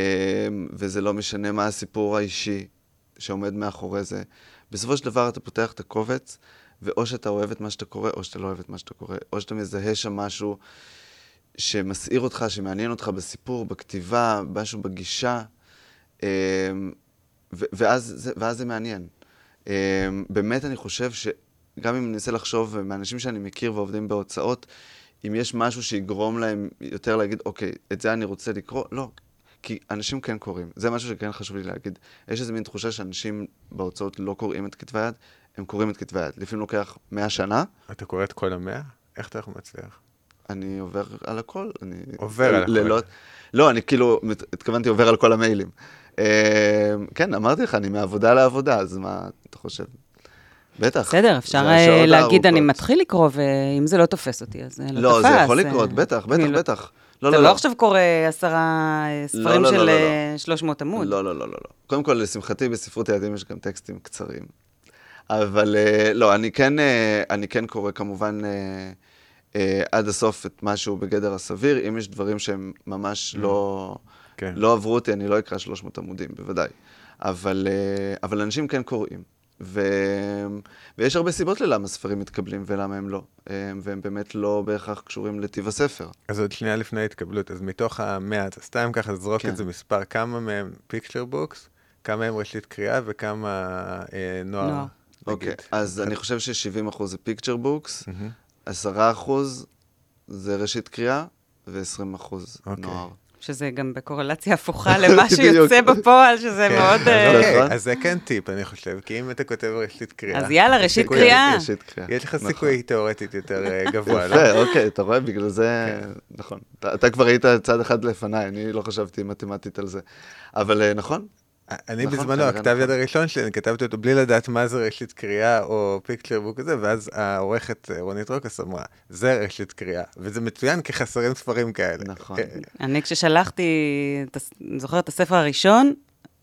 S3: וזה לא משנה מה הסיפור האישי שעומד מאחורי זה. בסופו של דבר אתה פותח את הקובץ, ואו שאתה אוהב את מה שאתה קורא, או שאתה לא אוהב את מה שאתה קורא, או שאתה מזהה שם משהו שמסעיר אותך, שמעניין אותך בסיפור, בכתיבה, משהו בגישה, אמ, ואז, זה, ואז זה מעניין. אמ, באמת אני חושב שגם אם אני אנסה לחשוב, מאנשים שאני מכיר ועובדים בהוצאות, אם יש משהו שיגרום להם יותר להגיד, אוקיי, את זה אני רוצה לקרוא, לא. כי אנשים כן קוראים. זה משהו שכן חשוב לי להגיד. יש איזו מין תחושה שאנשים בהוצאות לא קוראים את כתבי היד, הם קוראים את כתבי היד. לפעמים לוקח 100 שנה,
S2: אתה קורא את כל המאה? איך אתה מצליח?
S3: אני עובר על הכל. אני...
S2: עובר על הכל.
S3: לא, אני כאילו, התכוונתי עובר על כל המיילים. אה, כן, אמרתי לך, אני מעבודה לעבודה, אז מה אתה חושב? בטח.
S1: בסדר, אפשר אה, להגיד, אני. מתחיל לקרוא, ואם זה לא תופס אותי, אז אה, לא
S3: לא,
S1: תפס.
S3: זה יכול לקרות, בטח, בטח,
S1: כאילו,
S3: בטח. לא,
S1: אתה
S3: לא,
S1: לא
S3: לא.
S1: עכשיו קורא עשרה אה, ספרים
S3: לא,
S1: של
S3: לא, לא,
S1: אה, 300 עמוד.
S3: לא, לא, לא, לא, לא. קודם כל, לשמחתי, בספרות ילדים יש גם טקסטים קצרים. אבל אה, לא, אני כן, אה, אני כן קורא כמובן אה, עד הסוף את משהו בגדר הסביר. אם יש דברים שהם ממש לא,
S2: כן.
S3: לא עברו אותי, אני לא אקרא 300 עמודים, בוודאי. אבל, אבל אנשים כן קוראים. ו... ויש הרבה סיבות ללמה ספרים מתקבלים ולמה הם לא, והם באמת לא בהכרח קשורים לטיב הספר.
S2: אז עוד שנייה לפני ההתקבלות, אז מתוך המאה, אתה סתם ככה זרוק
S3: כן.
S2: את זה מספר, כמה מהם picture books, כמה הם ראשית קריאה וכמה אה, נוער,
S1: נוער.
S3: אוקיי,
S2: נגיד.
S3: אז אני חושב ש-70% זה picture books,
S2: מהמם.
S3: 10% זה ראשית קריאה, ו-20%
S2: אוקיי.
S3: נוער.
S1: שזה גם בקורלציה הפוכה *laughs* למה. שיוצא בפועל, שזה
S2: כן,
S1: מאוד...
S2: אז
S1: אה,
S2: אוקיי,
S3: נכון.
S2: אז זה כן טיפ, אני חושב, כי אם אתה כותב ראשית קריאה...
S1: אז יאללה, ראשית קריאה.
S3: ראשית קריאה.
S2: יש לך
S3: נכון.
S2: סיכוי תיאורטית יותר אה, *laughs* גבוה, לא?
S3: יפה, אוקיי, אתה רואה? בגלל זה,
S2: כן.
S3: נכון. אתה אתה כבר היית צעד אחד לפניי, אני לא חשבתי מתמטית על זה. אבל אה, נכון,
S2: אני
S3: נכון,
S2: בזמנו, הכתב
S3: נכון.
S2: יד הראשון שלי, אני כתבתי אותו בלי לדעת מה זה ראשית קריאה או פיקצ'ר בוק כזה, ואז העורכת אה, רונית רוקס אמרה, זה ראשית קריאה, וזה מצוין כי חסרים ספרים כאלה.
S3: נכון.
S2: אה,
S1: אני כששלחתי, זוכרת את הספר הראשון,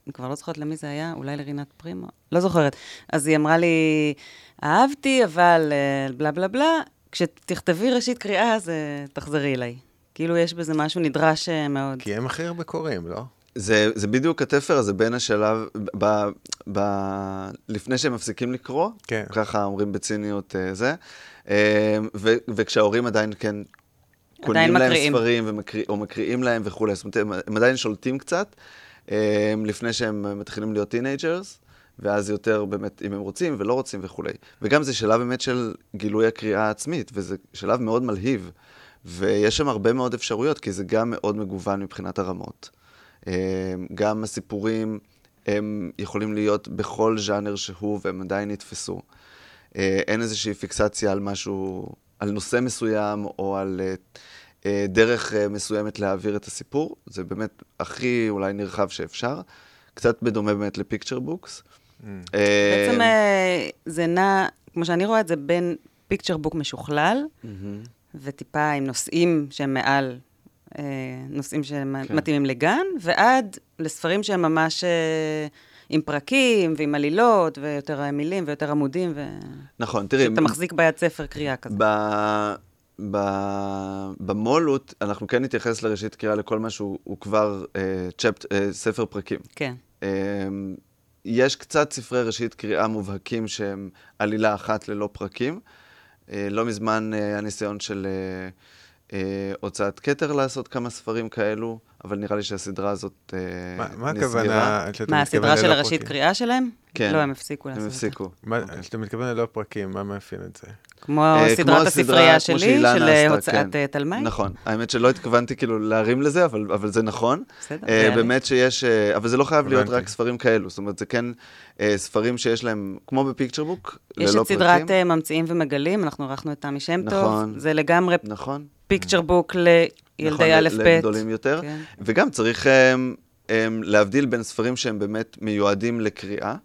S1: אני כבר לא זוכרת למי זה היה, אולי לרינת פרימו, לא זוכרת. אז היא אמרה לי, אהבתי, אבל אה, בלה בלה בלה, כשתכתבי ראשית קריאה, אז תחזרי אליי. כאילו יש בזה משהו נדרש מאוד.
S2: כי הם הכי הרבה קוראים, לא?
S3: זה, זה בדיוק התפר הזה בין השלב, ב, ב, לפני שהם מפסיקים לקרוא,
S2: כן.
S3: ככה אומרים בציניות אה, זה, אה, ו, וכשההורים עדיין כן קונים להם
S1: מקריאים.
S3: ספרים ומקריא, או מקריאים להם וכולי, זאת אומרת, הם, הם עדיין שולטים קצת, אה, לפני שהם מתחילים להיות teenagers, ואז יותר באמת, אם הם רוצים ולא רוצים וכולי. וגם זה שלב באמת של גילוי הקריאה העצמית, וזה שלב מאוד מלהיב, ויש שם הרבה מאוד אפשרויות, כי זה גם מאוד מגוון מבחינת הרמות. אה, גם הסיפורים הם יכולים להיות בכל ז'אנר שהוא, והם עדיין נתפסו. אה, אין איזושהי פיקסציה על משהו, על נושא מסוים, או על אה, דרך מסוימת להעביר את הסיפור. זה באמת הכי אולי נרחב שאפשר. קצת בדומה באמת לפיקצ'ר בוקס.
S1: בעצם אה, זה נע, כמו שאני רואה את זה, בין פיקצ'ר בוק משוכלל, וטיפה עם נושאים שהם מעל, אה, נושאים שמתאימים לגן, ועד לספרים שהם ממש אה, עם פרקים ועם עלילות, ויותר מילים ויותר עמודים,
S3: נכון, תראי,
S1: שאתה מחזיק ביד ספר קריאה כזה.
S3: ב... ב... במולות, אנחנו כן נתייחס לראשית קריאה לכל מה שהוא הוא כבר אה, צ'פט, אה, ספר פרקים.
S1: כן.
S3: אה, יש קצת ספרי ראשית קריאה מובהקים שהם עלילה אחת ללא פרקים. אה, לא מזמן אה, היה ניסיון של אה, אה, הוצאת כתר לעשות כמה ספרים כאלו, אבל נראה לי שהסדרה הזאת אה,
S2: מה- מה
S3: נסגרה.
S2: הכוונה שאתה
S1: מה, הסדרה של הראשית
S2: פרקים?
S1: קריאה שלהם?
S3: כן.
S1: לא, הם הפסיקו לעשות
S3: הם
S1: את זה.
S3: הפסיקו.
S2: מה-
S3: אוקיי.
S2: כשאתה מתכוון ללא פרקים, מה מאפיין את זה?
S1: כמו
S3: אה, כמו
S1: סדרת
S3: הסדרה,
S1: הספרייה
S3: כמו
S1: שלי, של
S3: עשתה,
S1: הוצאת
S3: כן.
S1: אה, תלמי.
S3: נכון. האמת שלא התכוונתי כאילו להרים לזה, אבל, אבל זה נכון.
S1: בסדר,
S3: אה. באמת שיש, אה, אבל זה לא חייב להיות. רק ספרים כאלו. זאת אומרת, זה כן אה, ספרים שיש להם, כמו בפיקצ'ר בוק, ללא
S1: יש
S3: פרקים.
S1: את סדרת אה, ממציאים ומגלים, אנחנו ערכנו את תמי שם טוב.
S3: נכון.
S1: זה לגמרי
S3: נכון.
S1: פיקצ'ר בוק
S3: נכון,
S1: לילדי א' ב'.
S3: לגדולים יותר.
S1: כן.
S3: וגם צריך um, um, להבדיל בין ספרים שהם באמת מיועדים לקריאה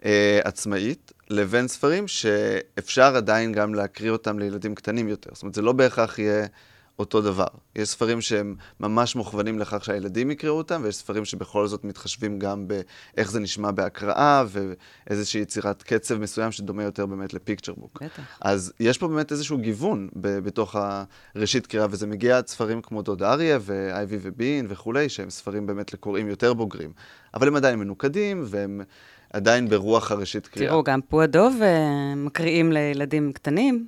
S3: uh, עצמאית, לבין ספרים שאפשר עדיין גם להקריא אותם לילדים קטנים יותר. זאת אומרת, זה לא בהכרח יהיה אותו דבר. יש ספרים שהם ממש מוכוונים לכך שהילדים יקראו אותם, ויש ספרים שבכל זאת מתחשבים גם באיך זה נשמע בהקראה, ואיזושהי יצירת קצב מסוים שדומה יותר באמת לפיקצ'ר בוק.
S1: בטח.
S3: אז יש פה באמת איזשהו גיוון ב- בתוך הראשית קריאה, וזה מגיע עד ספרים כמו דוד אריה ואייבי ובין וכולי, שהם ספרים באמת לקוראים יותר בוגרים. אבל הם עדיין מנוקדים, והם עדיין ברוח הראשית קריאה.
S1: תראו, גם פועדוב אה, מקריאים לילדים קטנים,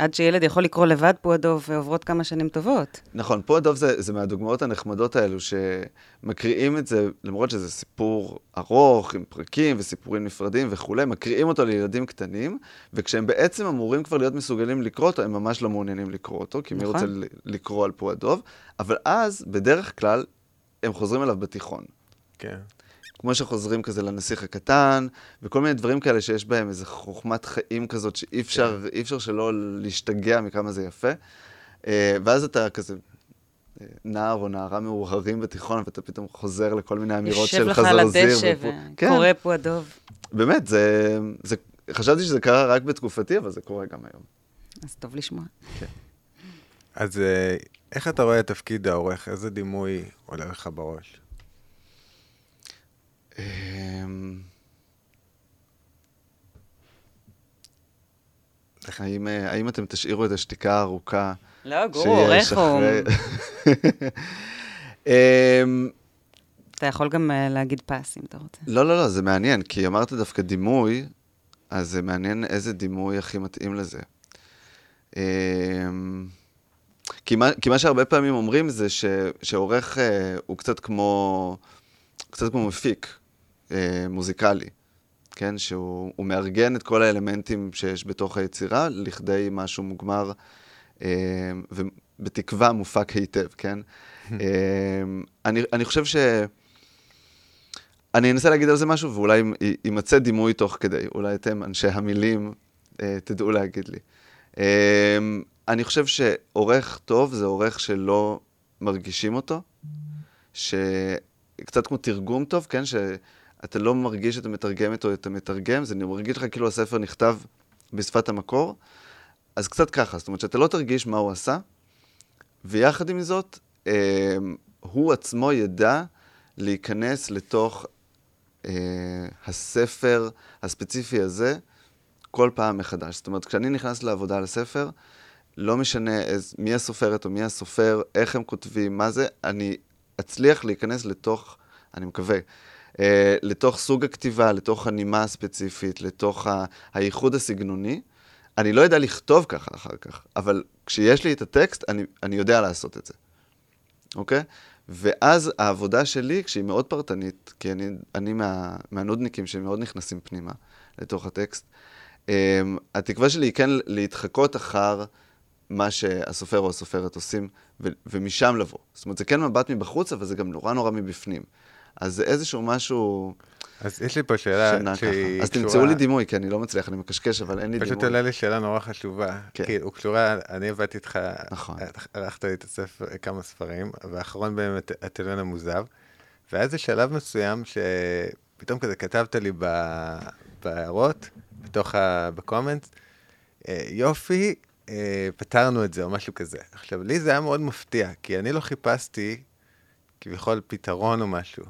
S1: ועד שילד יכול לקרוא לבד פועדוב, עוברות כמה שנים טובות.
S3: נכון, פה הדוב זה, זה מהדוגמאות הנחמדות האלו, שמקריאים את זה, למרות שזה סיפור ארוך, עם פרקים וסיפורים נפרדים וכולי, מקריאים אותו לילדים קטנים, וכשהם בעצם אמורים כבר להיות מסוגלים לקרוא אותו, הם ממש לא מעוניינים לקרוא אותו, כי מי
S1: נכון.
S3: רוצה לקרוא על פה הדוב, אבל אז, בדרך כלל, הם חוזרים אליו בתיכון.
S2: כן.
S3: כמו שחוזרים כזה לנסיך הקטן, וכל מיני דברים כאלה שיש בהם איזו חוכמת חיים כזאת, שאי אפשר, אי אפשר שלא להשתגע מכמה זה יפה. אה, ואז אתה כזה אה, נער או נערה מאורהרים בתיכון, ואתה פתאום חוזר לכל מיני אמירות
S1: יושב
S3: של
S1: לך על
S3: חזר זיר.
S1: הדשא
S3: ופו- כן,
S1: וקורא פועדוב.
S3: באמת, זה, זה... חשבתי שזה קרה רק בתקופתי, אבל זה קורה גם היום.
S1: אז טוב לשמוע.
S2: אז אה, איך אתה רואה את תפקיד העורך? איזה דימוי עולה לך בראש?
S3: אמ, האם, אה, האם אתם תשאירו את השתיקה הארוכה
S1: לא, גור,
S3: שיש
S1: עורך הוא... *laughs*
S3: אמ,
S1: אתה יכול גם uh, להגיד פס, אם אתה רוצה.
S3: לא, לא, לא, זה מעניין, כי אמרת דווקא דימוי, אז זה מעניין איזה דימוי הכי מתאים לזה. אמ, כי מה, כי מה שהרבה פעמים אומרים זה ש, שעורך אה, הוא קצת כמו, קצת כמו מפיק אה, מוזיקלי, כן? שהוא מארגן את כל האלמנטים שיש בתוך היצירה לכדי משהו מוגמר, אה, ובתקווה מופק היטב, כן? *laughs* אה, אני, אני חושב ש... אני אנסה להגיד על זה משהו, ואולי יימצא דימוי תוך כדי. אולי אתם, אנשי המילים, אה, תדעו להגיד לי. אה, אני חושב שעורך טוב זה עורך שלא מרגישים אותו, שקצת כמו תרגום טוב, כן? שאתה לא מרגיש שאתה מתרגם אותו, אתה מתרגם, זה מרגיש לך כאילו הספר נכתב בשפת המקור. אז קצת ככה, זאת אומרת שאתה לא תרגיש מה הוא עשה, ויחד עם זאת, אה, הוא עצמו ידע להיכנס לתוך אה, הספר הספציפי הזה כל פעם מחדש. זאת אומרת, כשאני נכנס לעבודה על הספר, לא משנה איז, מי הסופרת או מי הסופר, איך הם כותבים, מה זה, אני אצליח להיכנס לתוך, אני מקווה, אה, לתוך סוג הכתיבה, לתוך הנימה הספציפית, לתוך ה, הייחוד הסגנוני. אני לא יודע לכתוב ככה אחר כך, אבל כשיש לי את הטקסט, אני, אני יודע לעשות את זה, אוקיי? ואז העבודה שלי, כשהיא מאוד פרטנית, כי אני, אני מה, מהנודניקים שמאוד נכנסים פנימה לתוך הטקסט, um, התקווה שלי היא כן להתחקות אחר מה שהסופר או הסופרת עושים, ו- ומשם לבוא. זאת אומרת, זה כן מבט מבחוץ, אבל זה גם נורא נורא מבפנים. אז זה איזשהו משהו...
S2: אז יש לי פה שאלה
S3: שהיא אז תמצאו לי דימוי, כי אני לא מצליח, אני מקשקש, אבל אין לי דימוי.
S2: פשוט עולה לי שאלה נורא חשובה. כן. כי הוא קשורה, אני עבדתי איתך,
S3: נכון.
S2: את הספר, כמה ספרים, והאחרון באמת, התליון המוזב. והיה איזה שלב מסוים שפתאום כזה כתבת לי בהערות, בתוך ה... בקומנטס, אה, יופי, אה, פתרנו את זה, או משהו כזה. עכשיו, לי זה היה מאוד מפתיע, כי אני לא חיפשתי כביכול פתרון או משהו.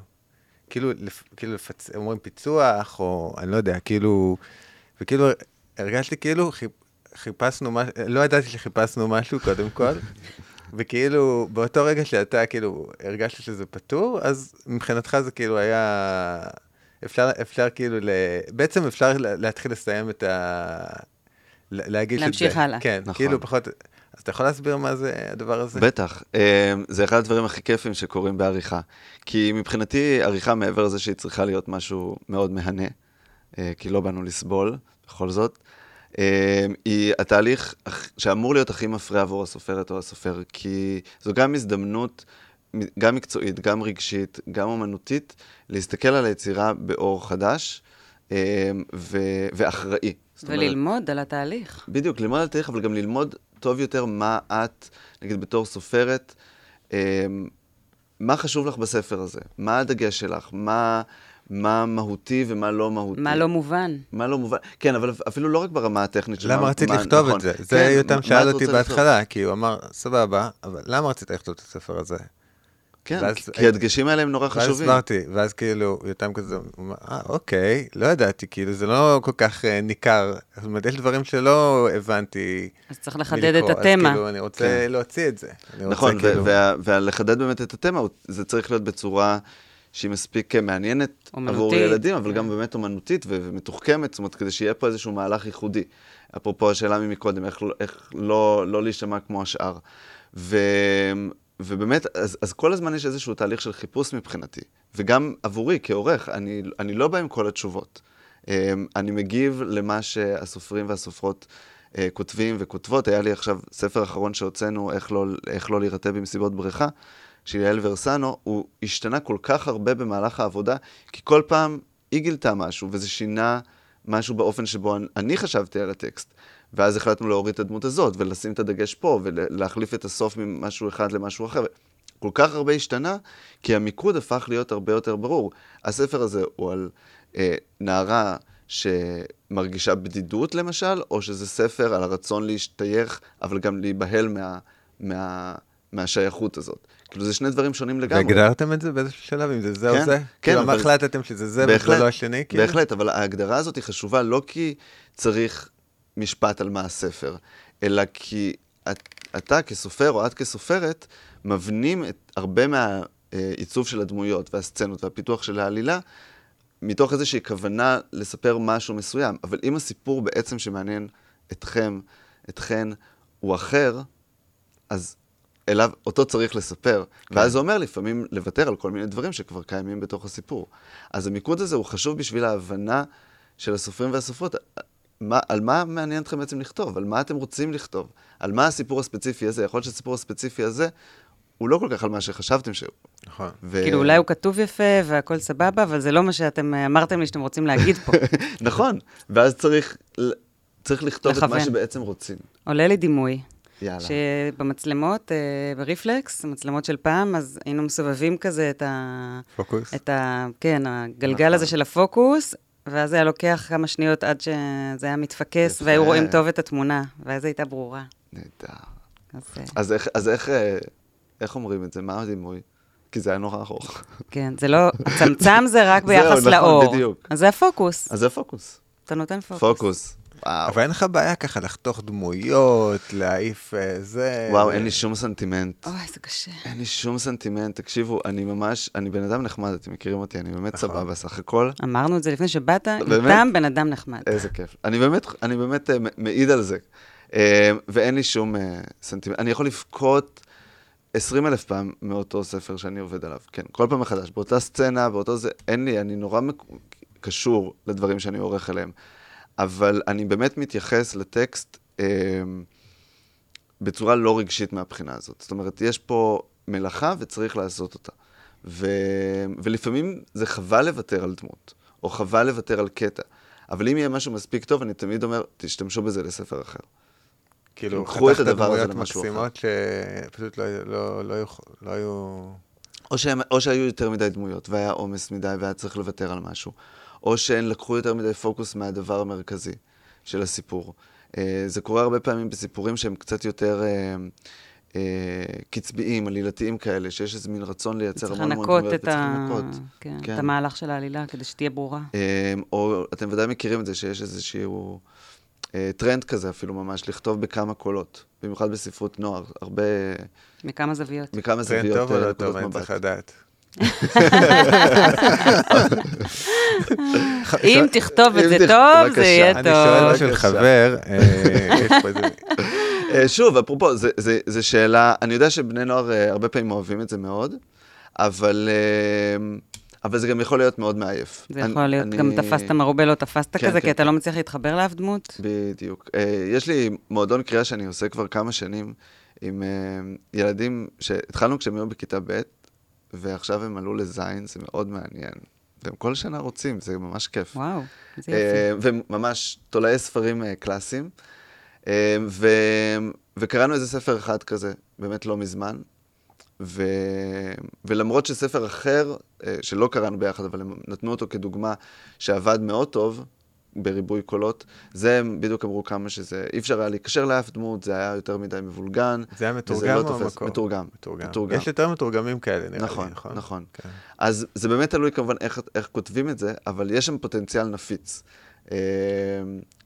S2: כאילו, לפ, כאילו לפצ... אומרים פיצוח, או אני לא יודע, כאילו, וכאילו, הרגשתי כאילו חיפ, חיפשנו משהו, לא ידעתי שחיפשנו משהו קודם כל, *laughs* וכאילו, באותו רגע שאתה כאילו הרגשת שזה פתור, אז מבחינתך זה כאילו היה... אפשר, אפשר כאילו, ל... בעצם אפשר להתחיל לסיים את ה... להגיש
S1: את זה. להמשיך הלאה.
S2: כן, נכון. כאילו פחות... אז אתה יכול להסביר מה זה הדבר הזה?
S3: בטח. אה, זה אחד הדברים הכי כיפים שקורים בעריכה. כי מבחינתי, עריכה מעבר לזה שהיא צריכה להיות משהו מאוד מהנה, אה, כי לא באנו לסבול, בכל זאת, אה, היא התהליך שאמור להיות הכי מפריע עבור הסופרת או הסופר, כי זו גם הזדמנות, גם מקצועית, גם רגשית, גם אומנותית, להסתכל על היצירה באור חדש ו- ואחראי.
S1: וללמוד אומרת, על התהליך.
S3: בדיוק, ללמוד על התהליך, אבל גם ללמוד טוב יותר מה את, נגיד בתור סופרת, אה, מה חשוב לך בספר הזה? מה הדגש שלך? מה, מה מהותי ומה לא מהותי?
S1: מה לא מובן.
S3: מה לא מובן, כן, אבל אפילו לא רק ברמה הטכנית.
S2: למה רצית מה, לכתוב נכון. את זה? זה כן, יותם שאל אותי בהתחלה, כי הוא אמר, סבבה, אבל למה רצית לכתוב את הספר הזה?
S3: כן, ואז, כי הדגשים האלה הם נורא
S2: ואז
S3: חשובים.
S2: ואז הסברתי, ואז כאילו, יותם כזה, אה, אוקיי, לא ידעתי, כאילו, זה לא כל כך uh, ניכר. זאת אומרת, יש דברים שלא הבנתי
S1: אז צריך לחדד מלקרוא, את התמה.
S2: אז כאילו, אני רוצה כן. להוציא את זה.
S3: נכון, רוצה, כאילו... ולחדד באמת את התמה, זה צריך להיות בצורה שהיא מספיק מעניינת אומנותית. עבור ילדים, אבל כן. גם באמת אומנותית ומתוחכמת, זאת אומרת, כדי שיהיה פה איזשהו מהלך ייחודי. אפרופו השאלה ממקודם, איך, איך לא, לא להישמע כמו השאר. ו, ובאמת, אז, אז כל הזמן יש איזשהו תהליך של חיפוש מבחינתי. וגם עבורי, כעורך, אני, אני לא בא עם כל התשובות. אמ, אני מגיב למה שהסופרים והסופרות אה, כותבים וכותבות. היה לי עכשיו ספר אחרון שהוצאנו, איך לא, איך לא להירטב במסיבות בריכה, של יעל ורסנו, הוא השתנה כל כך הרבה במהלך העבודה, כי כל פעם היא גילתה משהו, וזה שינה משהו באופן שבו אני חשבתי על הטקסט. ואז החלטנו להוריד את הדמות הזאת, ולשים את הדגש פה, ולהחליף את הסוף ממשהו אחד למשהו אחר. כל כך הרבה השתנה, כי המיקוד הפך להיות הרבה יותר ברור. הספר הזה הוא על אה, נערה שמרגישה בדידות למשל, או שזה ספר על הרצון להשתייך, אבל גם להיבהל מה, מה, מהשייכות הזאת. כאילו, זה שני דברים שונים לגמרי.
S2: והגדרתם את זה באיזשהו שלב, אם זה זה כן, או זה? כן, כאילו, מה החלטתם שזה זה וזה לא השני?
S3: כאילו? בהחלט, אבל ההגדרה הזאת היא חשובה לא כי צריך משפט על מה הספר, אלא כי את, אתה כסופר או את כסופרת מבנים את הרבה מה, העיצוב של הדמויות והסצנות והפיתוח של העלילה, מתוך איזושהי כוונה לספר משהו מסוים. אבל אם הסיפור בעצם שמעניין אתכם, אתכן, הוא אחר, אז אליו, אותו צריך לספר. כן. ואז זה אומר לפעמים לוותר על כל מיני דברים שכבר קיימים בתוך הסיפור. אז המיקוד הזה הוא חשוב בשביל ההבנה של הסופרים והסופרות. מה, על מה מעניין אתכם בעצם לכתוב? על מה אתם רוצים לכתוב? על מה הסיפור הספציפי הזה? יכול להיות שהסיפור הספציפי הזה הוא לא כל כך על מה שחשבתם שהוא.
S2: נכון.
S1: ו... כאילו, אולי הוא כתוב יפה והכל סבבה, אבל זה לא מה שאתם אמרתם לי שאתם רוצים להגיד פה. *laughs*
S3: נכון, ואז צריך, צריך לכתוב לכוון. את מה שבעצם רוצים.
S1: עולה לי דימוי. יאללה. שבמצלמות, אה, בריפלקס, מצלמות של פעם, אז היינו מסובבים כזה את ה...
S2: פוקוס?
S1: את ה... כן, הגלגל נכון. הזה של הפוקוס, ואז היה לוקח כמה שניות עד שזה היה מתפקס, והיו רואים טוב את התמונה, ואז הייתה ברורה.
S3: נהדר. אז, אה, אז איך, אז איך, אה, איך אומרים את זה? מה הדימוי? כי זה היה נורא ארוך.
S1: כן, זה לא, הצמצם זה רק *laughs* ביחס
S3: זהו,
S1: לאור.
S3: נכון, בדיוק.
S1: אז זה הפוקוס.
S3: אז זה הפוקוס.
S1: אתה נותן פוקוס.
S3: פוקוס. וואו.
S2: אבל אין לך בעיה ככה לחתוך דמויות, להעיף אה, זה.
S3: וואו, אין לי שום סנטימנט.
S1: אוי, זה קשה.
S3: אין לי שום סנטימנט. תקשיבו, אני ממש, אני בן אדם נחמד, אתם מכירים אותי, אני באמת נכון. סבבה סך הכל.
S1: אמרנו את זה לפני שבאת, איתם בן אדם נחמד.
S3: איזה כיף. אני באמת, אני באמת uh, מעיד על זה. Uh, ואין לי שום uh, סנטימנט. אני יכול לבכות 20 אלף פעם מאותו ספר שאני עובד עליו. כן, כל פעם מחדש. באותה סצנה, באותו זה, אין לי, אני נורא מק... קשור לדברים שאני עורך אליהם. אבל אני באמת מתייחס לטקסט אה, בצורה לא רגשית מהבחינה הזאת. זאת אומרת, יש פה מלאכה וצריך לעשות אותה. ו... ולפעמים זה חבל לוותר על דמות, או חבל לוותר על קטע. אבל אם יהיה משהו מספיק טוב, אני תמיד אומר, תשתמשו בזה לספר אחר.
S2: כאילו, חתכת דמויות מקסימות שפשוט לא, לא, לא, לא היו...
S3: או, שהם, או שהיו יותר מדי דמויות, והיה עומס מדי, והיה צריך לוותר על משהו. או שהן לקחו יותר מדי פוקוס מהדבר המרכזי של הסיפור. אה, זה קורה הרבה פעמים בסיפורים שהם קצת יותר אה, אה, קצביים, עלילתיים כאלה, שיש איזה מין רצון לייצר המון המון
S1: דמויות, וצריך לנקות כן, כן. את המהלך של העלילה, כדי שתהיה ברורה.
S3: או אתם ודאי מכירים את זה, שיש איזשהו טרנד כזה אפילו ממש, לכתוב בכמה קולות, במיוחד בספרות נוער, הרבה...
S1: מכמה זוויות.
S3: מכמה זוויות.
S2: טרנד טוב או לא טוב, אני צריך לדעת.
S1: אם *laughs* תכתוב את זה טוב, זה יהיה טוב.
S2: אני שואל של חבר,
S3: אה, *laughs* אה, שוב, אפרופו, זו שאלה, אני יודע שבני נוער אה, הרבה פעמים אוהבים את זה מאוד, אבל... אבל זה גם יכול להיות מאוד מעייף.
S1: זה יכול להיות, גם תפסת מרובה לא תפסת כן, כזה, כן, כי אתה לא מצליח להתחבר לאף דמות.
S3: בדיוק. יש לי מועדון קריאה שאני עושה כבר כמה שנים עם ילדים שהתחלנו כשהם היו בכיתה ב', ועכשיו הם עלו לזין, זה מאוד מעניין. והם כל שנה רוצים, זה ממש כיף.
S1: וואו, זה יפה.
S3: והם ממש תולעי ספרים אה, קלאסיים. אה, ו... וקראנו איזה ספר אחד כזה, באמת לא מזמן. ו... ולמרות שספר אחר, אה, שלא קראנו ביחד, אבל הם נתנו אותו כדוגמה, שעבד מאוד טוב, בריבוי קולות. זה הם בדיוק אמרו כמה שזה, אי אפשר היה להיקשר לאף דמות, זה היה יותר מדי מבולגן.
S2: זה היה מתורגם לא
S3: או מקור? מתורגם.
S2: מתורגם. מתורגם. יש יותר מתורגמים כאלה, נראה
S3: נכון,
S2: לי,
S3: נכון? נכון, כן. אז זה באמת תלוי כמובן איך, איך כותבים את זה, אבל יש שם פוטנציאל נפיץ, אה,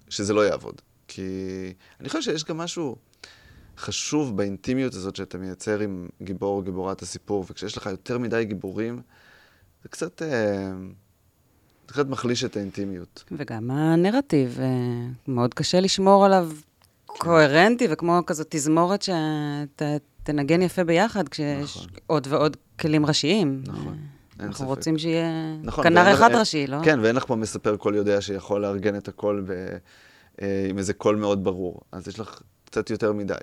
S3: שזה לא יעבוד. כי אני חושב שיש גם משהו חשוב באינטימיות הזאת שאתה מייצר עם גיבור או גיבורת הסיפור, וכשיש לך יותר מדי גיבורים, זה קצת... אה, קצת מחליש את האינטימיות.
S1: וגם הנרטיב, אה, מאוד קשה לשמור עליו קוהרנטי, וכמו כזאת תזמורת שתנגן יפה ביחד, כשיש נכון. עוד ועוד כלים ראשיים.
S3: נכון.
S1: אין אנחנו ספק. רוצים שיהיה נכון, כנר אחד אין, ראשי, לא?
S3: כן, ואין לך פה מספר קול יודע שיכול לארגן את הכל ב, אה, עם איזה קול מאוד ברור. אז יש לך קצת יותר מדי.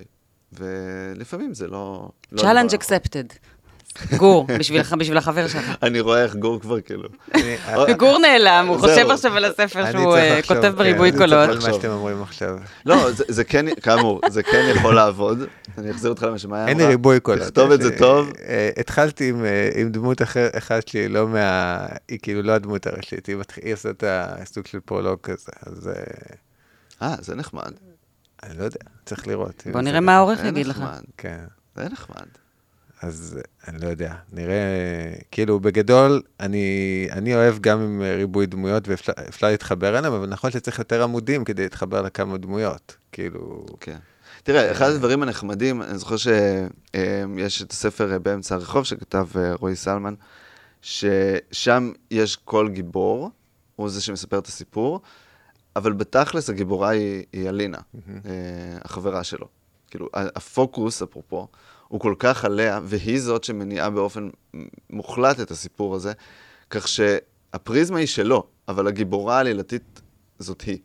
S3: ולפעמים זה לא...
S1: לא Challenge accepted. גור, בשבילך, בשביל החבר שלך.
S3: אני רואה איך גור כבר כאילו... *laughs*
S1: גור נעלם, הוא חושב עכשיו על הספר שהוא אה, כותב בריבוי קולות.
S2: אני צריך לחשוב על מה שאתם אומרים עכשיו.
S3: לא, זה כן, כאמור, זה כן יכול לעבוד. אני אחזיר אותך למה שמאיה אמרה.
S2: אין לי ריבוי קולות.
S3: תכתוב את זה טוב.
S2: אה, התחלתי עם אה, דמות אחת שלי, לא מה... היא כאילו לא הדמות הראשית, היא עושה את הסוג של פרולוג כזה, אז...
S3: אה, זה נחמד.
S2: אני לא יודע, צריך לראות.
S1: בוא נראה מה העורך יגיד לך.
S2: כן.
S3: זה נחמד.
S2: אז אני לא יודע, נראה, כאילו בגדול, אני, אני אוהב גם עם ריבוי דמויות ואפשר להתחבר אליהם, אבל נכון שצריך יותר עמודים כדי להתחבר לכמה דמויות, כאילו...
S3: כן. תראה, אחד הדברים הנחמדים, אני זוכר שיש את הספר אה, באמצע הרחוב שכתב אה, רועי סלמן, ששם יש כל גיבור, הוא זה שמספר את הסיפור, אבל בתכלס הגיבורה היא, היא אלינה, mm-hmm. החברה שלו. כאילו, הפוקוס, אפרופו, הוא כל כך עליה, והיא זאת שמניעה באופן מוחלט את הסיפור הזה, כך שהפריזמה היא שלו, אבל הגיבורה העלילתית זאת היא.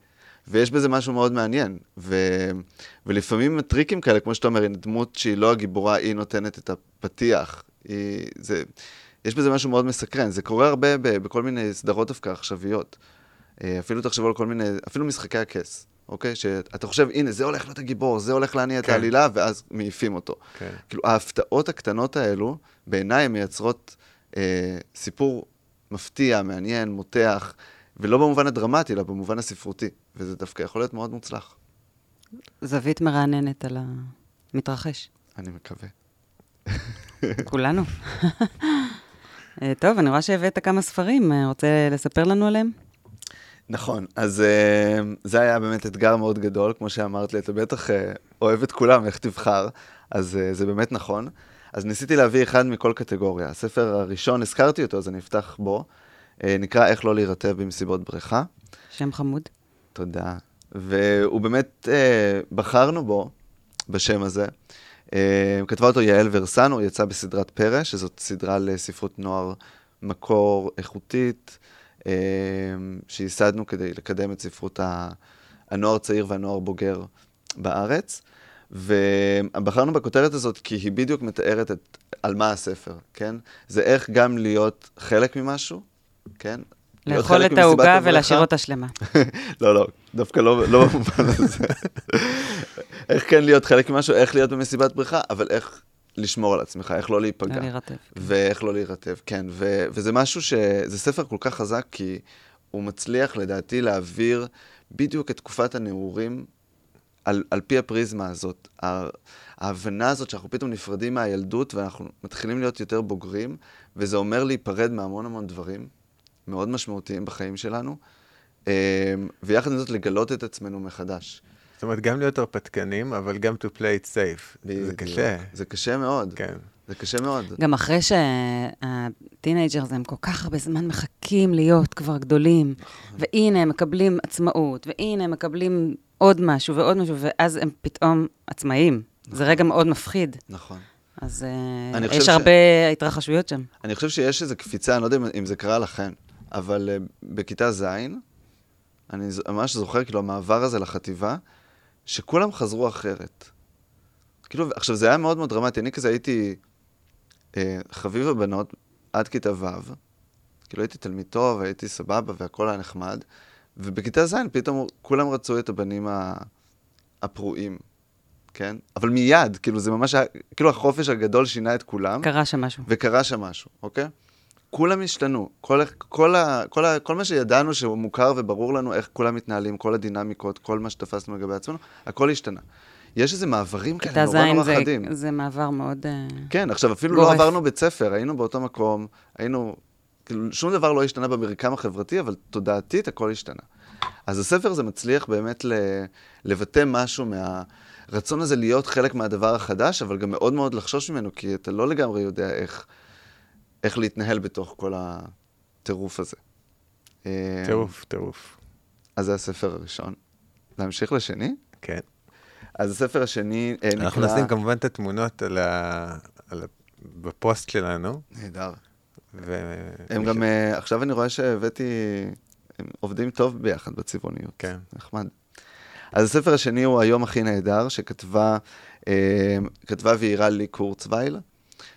S3: ויש בזה משהו מאוד מעניין. ו... ולפעמים הטריקים כאלה, כמו שאתה אומר, היא דמות שהיא לא הגיבורה, היא נותנת את הפתיח. היא... זה... יש בזה משהו מאוד מסקרן. זה קורה הרבה ב... בכל מיני סדרות דווקא עכשוויות. אה, אפילו תחשבו על כל מיני, אפילו משחקי הכס, אוקיי? שאתה חושב, הנה, זה הולך להיות הגיבור, זה הולך להניע כן. את העלילה, ואז מעיפים אותו. כן. כאילו, ההפתעות הקטנות האלו, בעיניי הן מייצרות אה, סיפור מפתיע, מעניין, מותח. ולא במובן הדרמטי, אלא במובן הספרותי, וזה דווקא יכול להיות מאוד מוצלח.
S1: זווית מרעננת על המתרחש.
S3: אני מקווה.
S1: כולנו. *laughs* אה, טוב, אני רואה שהבאת כמה ספרים, אה, רוצה לספר לנו עליהם?
S3: נכון, אז uh, זה היה באמת אתגר מאוד גדול, כמו שאמרת לי, אתה בטח uh, אוהב את כולם, איך תבחר, אז uh, זה באמת נכון. אז ניסיתי להביא אחד מכל קטגוריה. הספר הראשון, הזכרתי אותו, אז אני אפתח בו. אה, נקרא איך לא להירטב במסיבות בריכה.
S1: שם חמוד.
S3: תודה. והוא באמת, אה, בחרנו בו, בשם הזה. אה, כתבה אותו יעל ורסנו, יצא בסדרת פרא, שזאת סדרה לספרות נוער מקור איכותית, שייסדנו כדי לקדם את ספרות הנוער הצעיר והנוער בוגר בארץ. ובחרנו בכותרת הזאת כי היא בדיוק מתארת את, על מה הספר, כן? זה איך גם להיות חלק ממשהו, כן?
S1: לאכול את העוגה ולהשאיר אותה שלמה. *laughs*
S3: לא, לא, דווקא לא, לא במובן הזה. *laughs* איך כן להיות חלק ממשהו, איך להיות במסיבת בריכה, אבל איך לשמור על עצמך, איך לא להיפגע.
S1: להירטב.
S3: ואיך לא להירטב, כן. ו- וזה משהו ש... זה ספר כל כך חזק, כי הוא מצליח, לדעתי, להעביר בדיוק את תקופת הנעורים על, על פי הפריזמה הזאת. ההבנה הזאת שאנחנו פתאום נפרדים מהילדות ואנחנו מתחילים להיות יותר בוגרים, וזה אומר להיפרד מהמון המון דברים. מאוד משמעותיים בחיים שלנו, אמ, ויחד עם זאת לגלות את עצמנו מחדש.
S2: זאת אומרת, גם להיות הרפתקנים, אבל גם to play it safe. בדיוק. זה קשה.
S3: זה קשה מאוד.
S2: כן.
S3: זה קשה מאוד.
S1: גם אחרי שה teenagers הם כל כך הרבה זמן מחכים להיות כבר גדולים, נכון. והנה הם מקבלים עצמאות, והנה הם מקבלים עוד משהו ועוד משהו, ואז הם פתאום עצמאים. נכון. זה רגע מאוד מפחיד.
S3: נכון.
S1: אז אה, יש ש... הרבה התרחשויות שם.
S3: אני חושב שיש איזו קפיצה, אני לא יודע אם זה קרה לכם, אבל אה, בכיתה ז', אני ממש זוכר, כאילו, המעבר הזה לחטיבה, שכולם חזרו אחרת. כאילו, עכשיו, זה היה מאוד מאוד דרמטי. אני כזה הייתי uh, חביב הבנות עד כיתה ו', כאילו הייתי תלמיד טוב, הייתי סבבה והכל היה נחמד, ובכיתה ז' פתאום כולם רצו את הבנים הפרועים, כן? אבל מיד, כאילו זה ממש היה, כאילו החופש הגדול שינה את כולם.
S1: קרה שם משהו.
S3: וקרה שם משהו, אוקיי? כולם השתנו. כל, כל, ה, כל, ה, כל מה שידענו שהוא מוכר וברור לנו איך כולם מתנהלים, כל הדינמיקות, כל מה שתפסנו לגבי עצמנו, הכל השתנה. יש איזה מעברים כאלה נורא נורא חדים.
S1: זה מעבר מאוד uh,
S3: כן, עכשיו, אפילו לא גורף. לא עברנו בית ספר, היינו באותו מקום, היינו... כאילו, שום דבר לא השתנה במרקם החברתי, אבל תודעתית הכל השתנה. אז הספר הזה מצליח באמת ל, לבטא משהו מהרצון הזה להיות חלק מהדבר החדש, אבל גם מאוד מאוד לחשוש ממנו, כי אתה לא לגמרי יודע איך... איך להתנהל בתוך כל הטירוף הזה.
S2: אה, טירוף, טירוף.
S3: אז זה הספר הראשון. להמשיך לשני?
S2: כן.
S3: אז הספר השני
S2: אה, נקרא... אנחנו נשים כמובן את התמונות על ה... על ה... בפוסט שלנו.
S3: נהדר. ו... הם גם, ש... uh, עכשיו אני רואה שהבאתי, הם עובדים טוב ביחד בצבעוניות.
S2: כן.
S3: נחמד. אז הספר השני הוא היום הכי נהדר, שכתבה, uh, כתבה ואירה לי קורצווייל.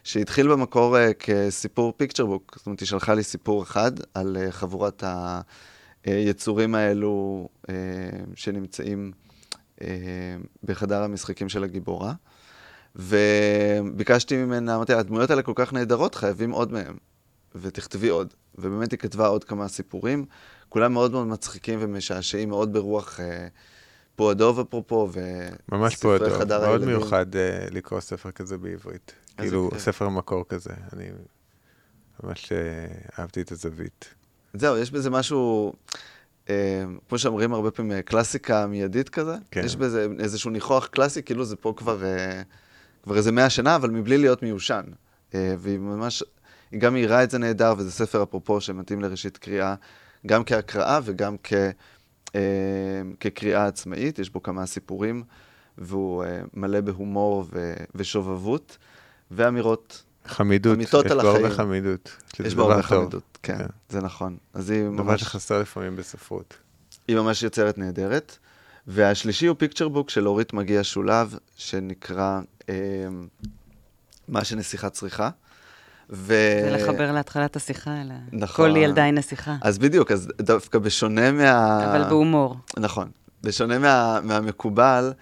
S3: שהתחיל במקור uh, כסיפור פיקצ'ר בוק, זאת אומרת, היא שלחה לי סיפור אחד על uh, חבורת היצורים האלו uh, שנמצאים uh, בחדר המשחקים של הגיבורה. וביקשתי ממנה, אמרתי לה, הדמויות האלה כל כך נהדרות, חייבים עוד מהם. ותכתבי עוד. ובאמת היא כתבה עוד כמה סיפורים, כולם מאוד מאוד מצחיקים ומשעשעים, מאוד ברוח אה, פועדוב אפרופו,
S2: ממש פועדוב, מאוד מיוחד אה, לקרוא ספר כזה בעברית. כאילו, ספר מקור כזה. אני ממש אה, אהבתי את הזווית.
S3: זהו, יש בזה משהו... אה, כמו שאומרים הרבה פעמים, אה, קלאסיקה מיידית כזה.
S2: כן.
S3: יש בזה איזשהו ניחוח קלאסי, כאילו זה פה כבר, אה, כבר איזה מאה שנה, אבל מבלי להיות מיושן. אה, והיא ממש, היא גם מאירה את זה נהדר, וזה ספר אפרופו שמתאים לראשית קריאה, גם כהקראה וגם כ, אה, כקריאה עצמאית. יש בו כמה סיפורים, והוא אה, מלא בהומור ו, ושובבות, ואמירות.
S2: חמידות,
S3: אמיתות
S2: יש בו הרבה. חמידות.
S3: יש בו הרבה. חמידות, כן,
S2: כן.
S3: זה נכון. אז היא
S2: דבר
S3: ממש...
S2: שחסר לפעמים בספרות.
S3: היא ממש יוצרת נהדרת. והשלישי הוא פיקצ'ר בוק של אורית מגיע שולב, שנקרא אה, מה שנסיכה צריכה. ו...
S1: זה לחבר להתחלת השיחה, אלא
S3: נכון.
S1: כל ילדה היא נסיכה.
S3: אז בדיוק, אז דווקא בשונה מה...
S1: אבל בהומור.
S3: נכון. בשונה מה, מהמקובל,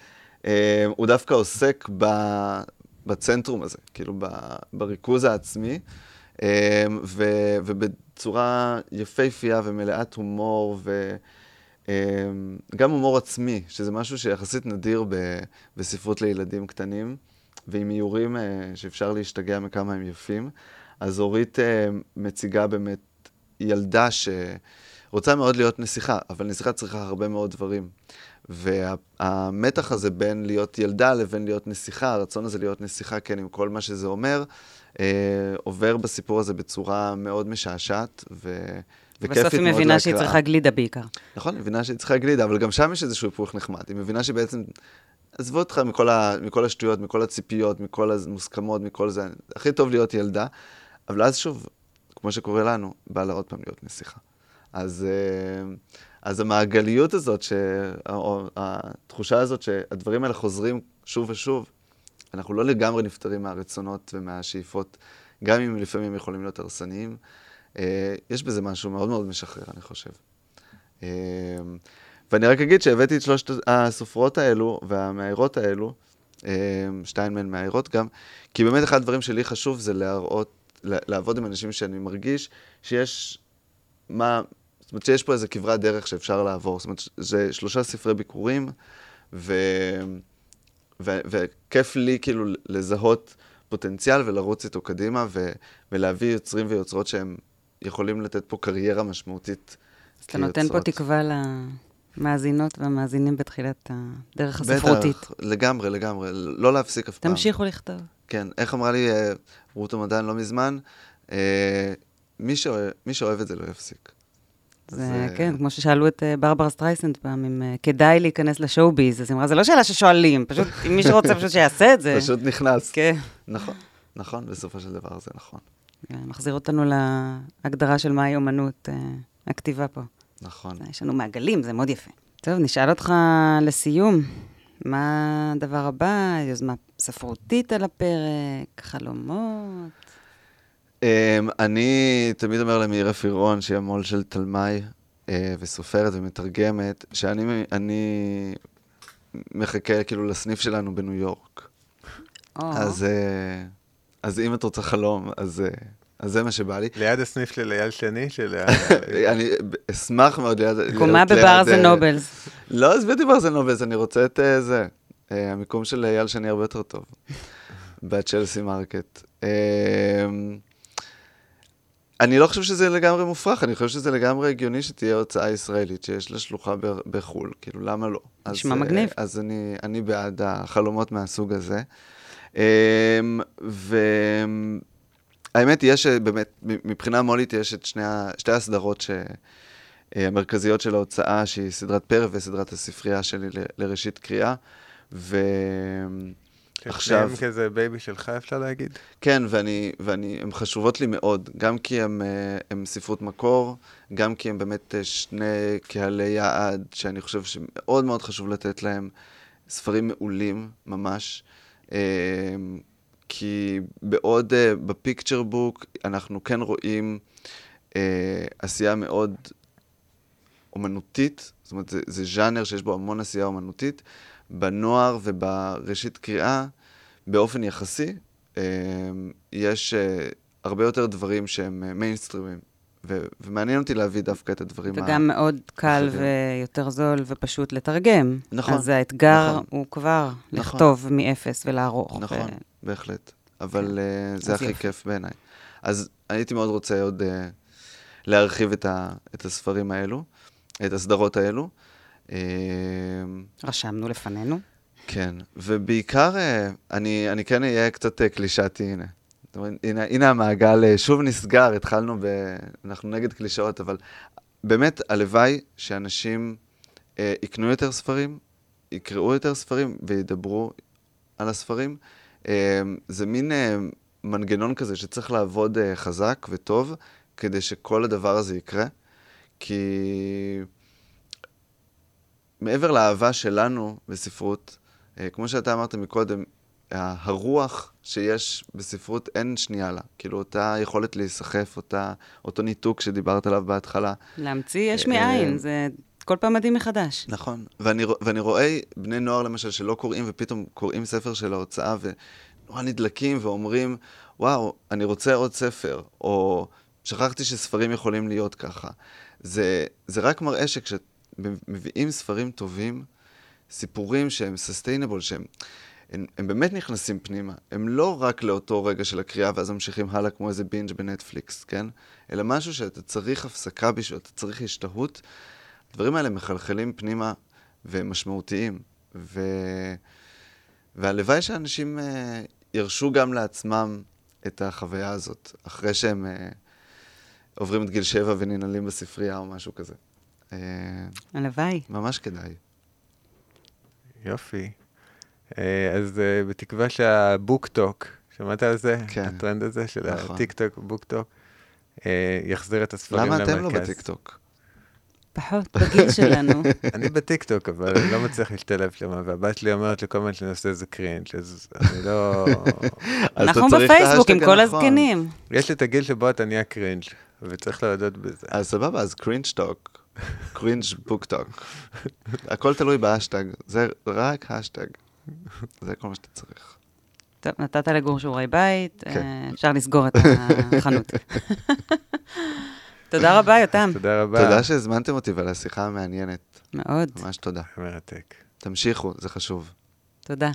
S3: אה, הוא דווקא עוסק ב, בצנטרום הזה, כאילו ב, בריכוז העצמי, אה, ו, ובצורה יפהפייה ומלאת הומור, וגם הומור עצמי, שזה משהו שיחסית נדיר ב, בספרות לילדים קטנים, ועם איורים אה, שאפשר להשתגע מכמה הם יפים. אז אורית אה, מציגה באמת ילדה שרוצה מאוד להיות נסיכה, אבל נסיכה צריכה הרבה מאוד דברים. והמתח הזה בין להיות ילדה לבין להיות נסיכה, הרצון הזה להיות נסיכה, כן, עם כל מה שזה אומר, אה, עובר בסיפור הזה בצורה מאוד משעשעת ו... וכיפית מאוד
S1: בסוף היא מבינה שהיא
S3: להקראה.
S1: צריכה גלידה בעיקר.
S3: נכון, היא מבינה שהיא צריכה גלידה, אבל גם שם יש איזשהו היפוך נחמד. היא מבינה שבעצם, עזבו אותך מכל, ה, מכל השטויות, מכל הציפיות, מכל המוסכמות, מכל זה, הכי טוב להיות ילדה, אבל אז שוב, כמו שקורה לנו, בא לה עוד פעם להיות נסיכה. אז, אה, אז המעגליות הזאת, ש, או התחושה הזאת שהדברים האלה חוזרים שוב ושוב, אנחנו לא לגמרי נפטרים מהרצונות ומהשאיפות, גם אם לפעמים יכולים להיות הרסניים. אה, יש בזה משהו מאוד מאוד משחרר, אני חושב. אה, ואני רק אגיד שהבאתי את שלושת הסופרות האלו והמאיירות האלו, אה, שתיים מהן מאיירות גם, כי באמת אחד הדברים שלי חשוב זה להראות, לעבוד עם אנשים שאני מרגיש שיש מה, זאת אומרת שיש פה איזה כברת דרך שאפשר לעבור. זאת אומרת, זה שלושה ספרי ביקורים, ו... ו... וכיף לי כאילו לזהות פוטנציאל ולרוץ איתו קדימה, ו... ולהביא יוצרים ויוצרות שהם יכולים לתת פה קריירה משמעותית.
S1: אז אתה נותן פה. תקווה למאזינות והמאזינים בתחילת הדרך הספרותית.
S3: בטח, לגמרי, לגמרי. לא להפסיק אף פעם.
S1: תמשיכו לכתוב.
S3: כן, איך אמרה לי אה, רות המדען לא מזמן? אה, מי, שאוהב, מי שאוהב את זה לא יפסיק.
S1: זה,
S3: אז, אה,
S1: כן, כמו ששאלו את אה, ברברה סטרייסנד פעם, אם אה, כדאי להיכנס ל show biz, אז היא אמרה, זה לא שאלה ששואלים, פשוט, *laughs* אם מישהו רוצה פשוט שיעשה את זה.
S3: פשוט נכנס.
S1: כן.
S3: נכון, נכון, בסופו של דבר זה נכון.
S1: מחזיר אותנו להגדרה של מהי אומנות, אה, הכתיבה פה.
S3: נכון.
S1: יש לנו מעגלים, זה מאוד יפה. טוב, נשאל אותך לסיום, מה הדבר הבא? יוזמה ספרותית על הפרק, חלומות?
S3: Um, אני תמיד אומר למאירה פירון, שהיא המו"ל של תלמי, uh, וסופרת ומתרגמת, שאני אני מחכה כאילו לסניף שלנו בניו יורק.
S1: או,
S3: אז, uh, אז אם את רוצה חלום, אז, uh, אז זה מה שבא לי.
S2: ליד הסניף של אייל שני, של... *laughs*
S3: אני אשמח מאוד ליד...
S1: קומה
S3: ב
S1: Barnes
S3: אה,
S1: ו Nobles.
S3: לא, עזבי אותי Barnes ו Nobles, אני רוצה את אה, זה. אה, המיקום של אייל שני הרבה יותר טוב. *laughs* ב Chelsea Market. אני לא חושב שזה לגמרי מופרך, אני חושב שזה לגמרי הגיוני שתהיה הוצאה ישראלית שיש לה שלוחה בחו"ל, כאילו, למה לא?
S1: נשמע
S3: אה,
S1: מגניב.
S3: אז אני, אני בעד החלומות מהסוג הזה. אה, והאמת, יש אה, באמת, מבחינה מו"לית יש את שני, שתי הסדרות ש... אה, המרכזיות של ההוצאה, שהיא סדרת פרא וסדרת הספרייה שלי ל- לראשית קריאה. ועכשיו,
S2: עכשיו... כזה baby שלך, אפשר להגיד?
S3: כן, ואני, ואני, הן חשובות לי מאוד, גם כי הן אה, ספרות מקור, גם כי הן באמת אה, שני קהלי יעד, שאני חושב שמאוד מאוד חשוב לתת להם ספרים מעולים, ממש. אה, כי בעוד ב picture book אנחנו כן רואים עשייה מאוד אומנותית, זאת אומרת, זה, זה ז'אנר שיש בו המון עשייה אומנותית. בנוער ובראשית קריאה, באופן יחסי, אה, יש אה, הרבה יותר דברים שהם אה, מיינסטרימים, ו- ומעניין אותי להביא דווקא את הדברים
S1: וגם מאוד קל. ויותר זול ופשוט לתרגם.
S3: נכון,
S1: אז האתגר
S3: נכון.
S1: הוא כבר
S3: נכון.
S1: לכתוב מאפס ולערוך.
S3: נכון,
S1: ו-
S3: בהחלט. אבל. אה, זה הכי
S1: יופי.
S3: כיף בעיניי. אז הייתי מאוד רוצה עוד אה, להרחיב את, ה- את הספרים האלו. את הסדרות האלו. אה,
S1: רשמנו לפנינו.
S3: כן, ובעיקר, אה, אני, אני כן אהיה קצת אה, קלישתי, הנה. הנה, הנה המעגל אה, שוב נסגר, התחלנו ב... אנחנו נגד קלישאות, אבל באמת, הלוואי שאנשים אה, יקנו יותר ספרים, יקראו יותר ספרים וידברו על הספרים. אה, זה מין אה, מנגנון כזה שצריך לעבוד אה, חזק וטוב כדי שכל הדבר הזה יקרה, כי מעבר לאהבה שלנו בספרות, אה, כמו שאתה אמרת מקודם, הרוח שיש בספרות אין שנייה לה. כאילו, אותה יכולת להיסחף, אותה, אותו ניתוק שדיברת עליו בהתחלה.
S1: להמציא יש
S3: אה,
S1: מאין, זה כל פעם מדהים מחדש.
S3: נכון. ואני, ואני רואה בני נוער, למשל, שלא קוראים, ופתאום קוראים ספר של ההוצאה, ונורא נדלקים ואומרים, וואו, אני רוצה עוד ספר, או שכחתי שספרים יכולים להיות ככה. זה, זה רק מראה שכשמביאים ספרים טובים, סיפורים שהם sustainable, שהם הם, הם באמת נכנסים פנימה. הם לא רק לאותו רגע של הקריאה ואז ממשיכים הלאה כמו איזה בינג' בנטפליקס, כן? אלא משהו שאתה צריך הפסקה בשביל, אתה צריך השתהות. הדברים האלה מחלחלים פנימה והם משמעותיים. ו... והלוואי שאנשים uh, ירשו גם לעצמם את החוויה הזאת, אחרי שהם uh, עוברים את גיל שבע וננעלים בספרייה או משהו כזה. Uh,
S1: הלוואי.
S3: ממש כדאי.
S2: יופי. אה, אז אה, בתקווה שהבוקטוק, שמעת על זה?
S3: כן.
S2: הטרנד הזה של
S3: נכון.
S2: הטיקטוק, BookTok, אה, יחזיר את הספרים
S3: למה
S2: למרכז.
S3: אתם לא בטיקטוק?
S1: פחות בגיל *laughs* שלנו.
S2: אני בטיקטוק, אבל אני לא מצליח להשתלב שם, והבת שלי אומרת לי כל הזמן שאני עושה איזה cringe, אז אני לא... *laughs*
S1: אנחנו בפייסבוק עם כל
S3: הנכון.
S1: הזקנים.
S2: יש לי את הגיל שבו אתה נהיה cringe, וצריך להודות בזה.
S3: אז סבבה, אז cringe Tok, cringe BookTok. הכל תלוי בהאשטג, זה רק ההאשטג. זה כל מה שאתה צריך.
S1: טוב, נתת לגור שיעורי בית,
S3: כן.
S1: אה, אפשר לסגור את החנות. תודה רבה, יותם.
S2: תודה רבה.
S3: תודה שהזמנתם אותי ועל השיחה המעניינת.
S1: מאוד,
S3: ממש תודה.
S2: מרתק.
S3: תמשיכו, זה חשוב.
S1: תודה.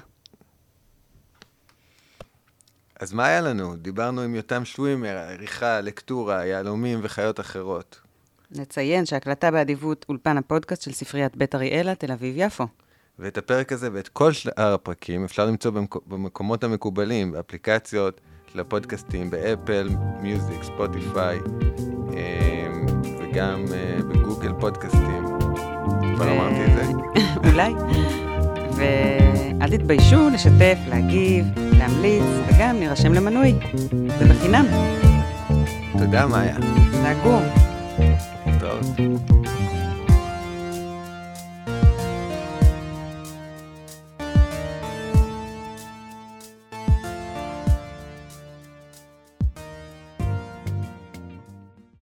S2: אז מה היה לנו? דיברנו עם יותם שווימר, עריכה, לקטורה, יהלומים וחיות אחרות.
S1: נציין שהקלטה באדיבות אולפן הפודקאסט של ספריית בית אריאלה, תל אביב-יפו.
S2: ואת הפרק הזה ואת כל שאר הפרקים אפשר למצוא במק... במקומות המקובלים, באפליקציות של הפודקאסטים, באפל, מיוזיק, ספוטיפיי, אמ, וגם אה, בגוגל פודקאסטים. כבר
S1: ו-
S2: אמרתי את זה? *laughs*
S1: אולי. ואל תתביישו לשתף, להגיב, להמליץ, וגם להירשם למנוי. זה בחינם.
S2: תודה, מאיה.
S1: תודה גור.
S2: טוב.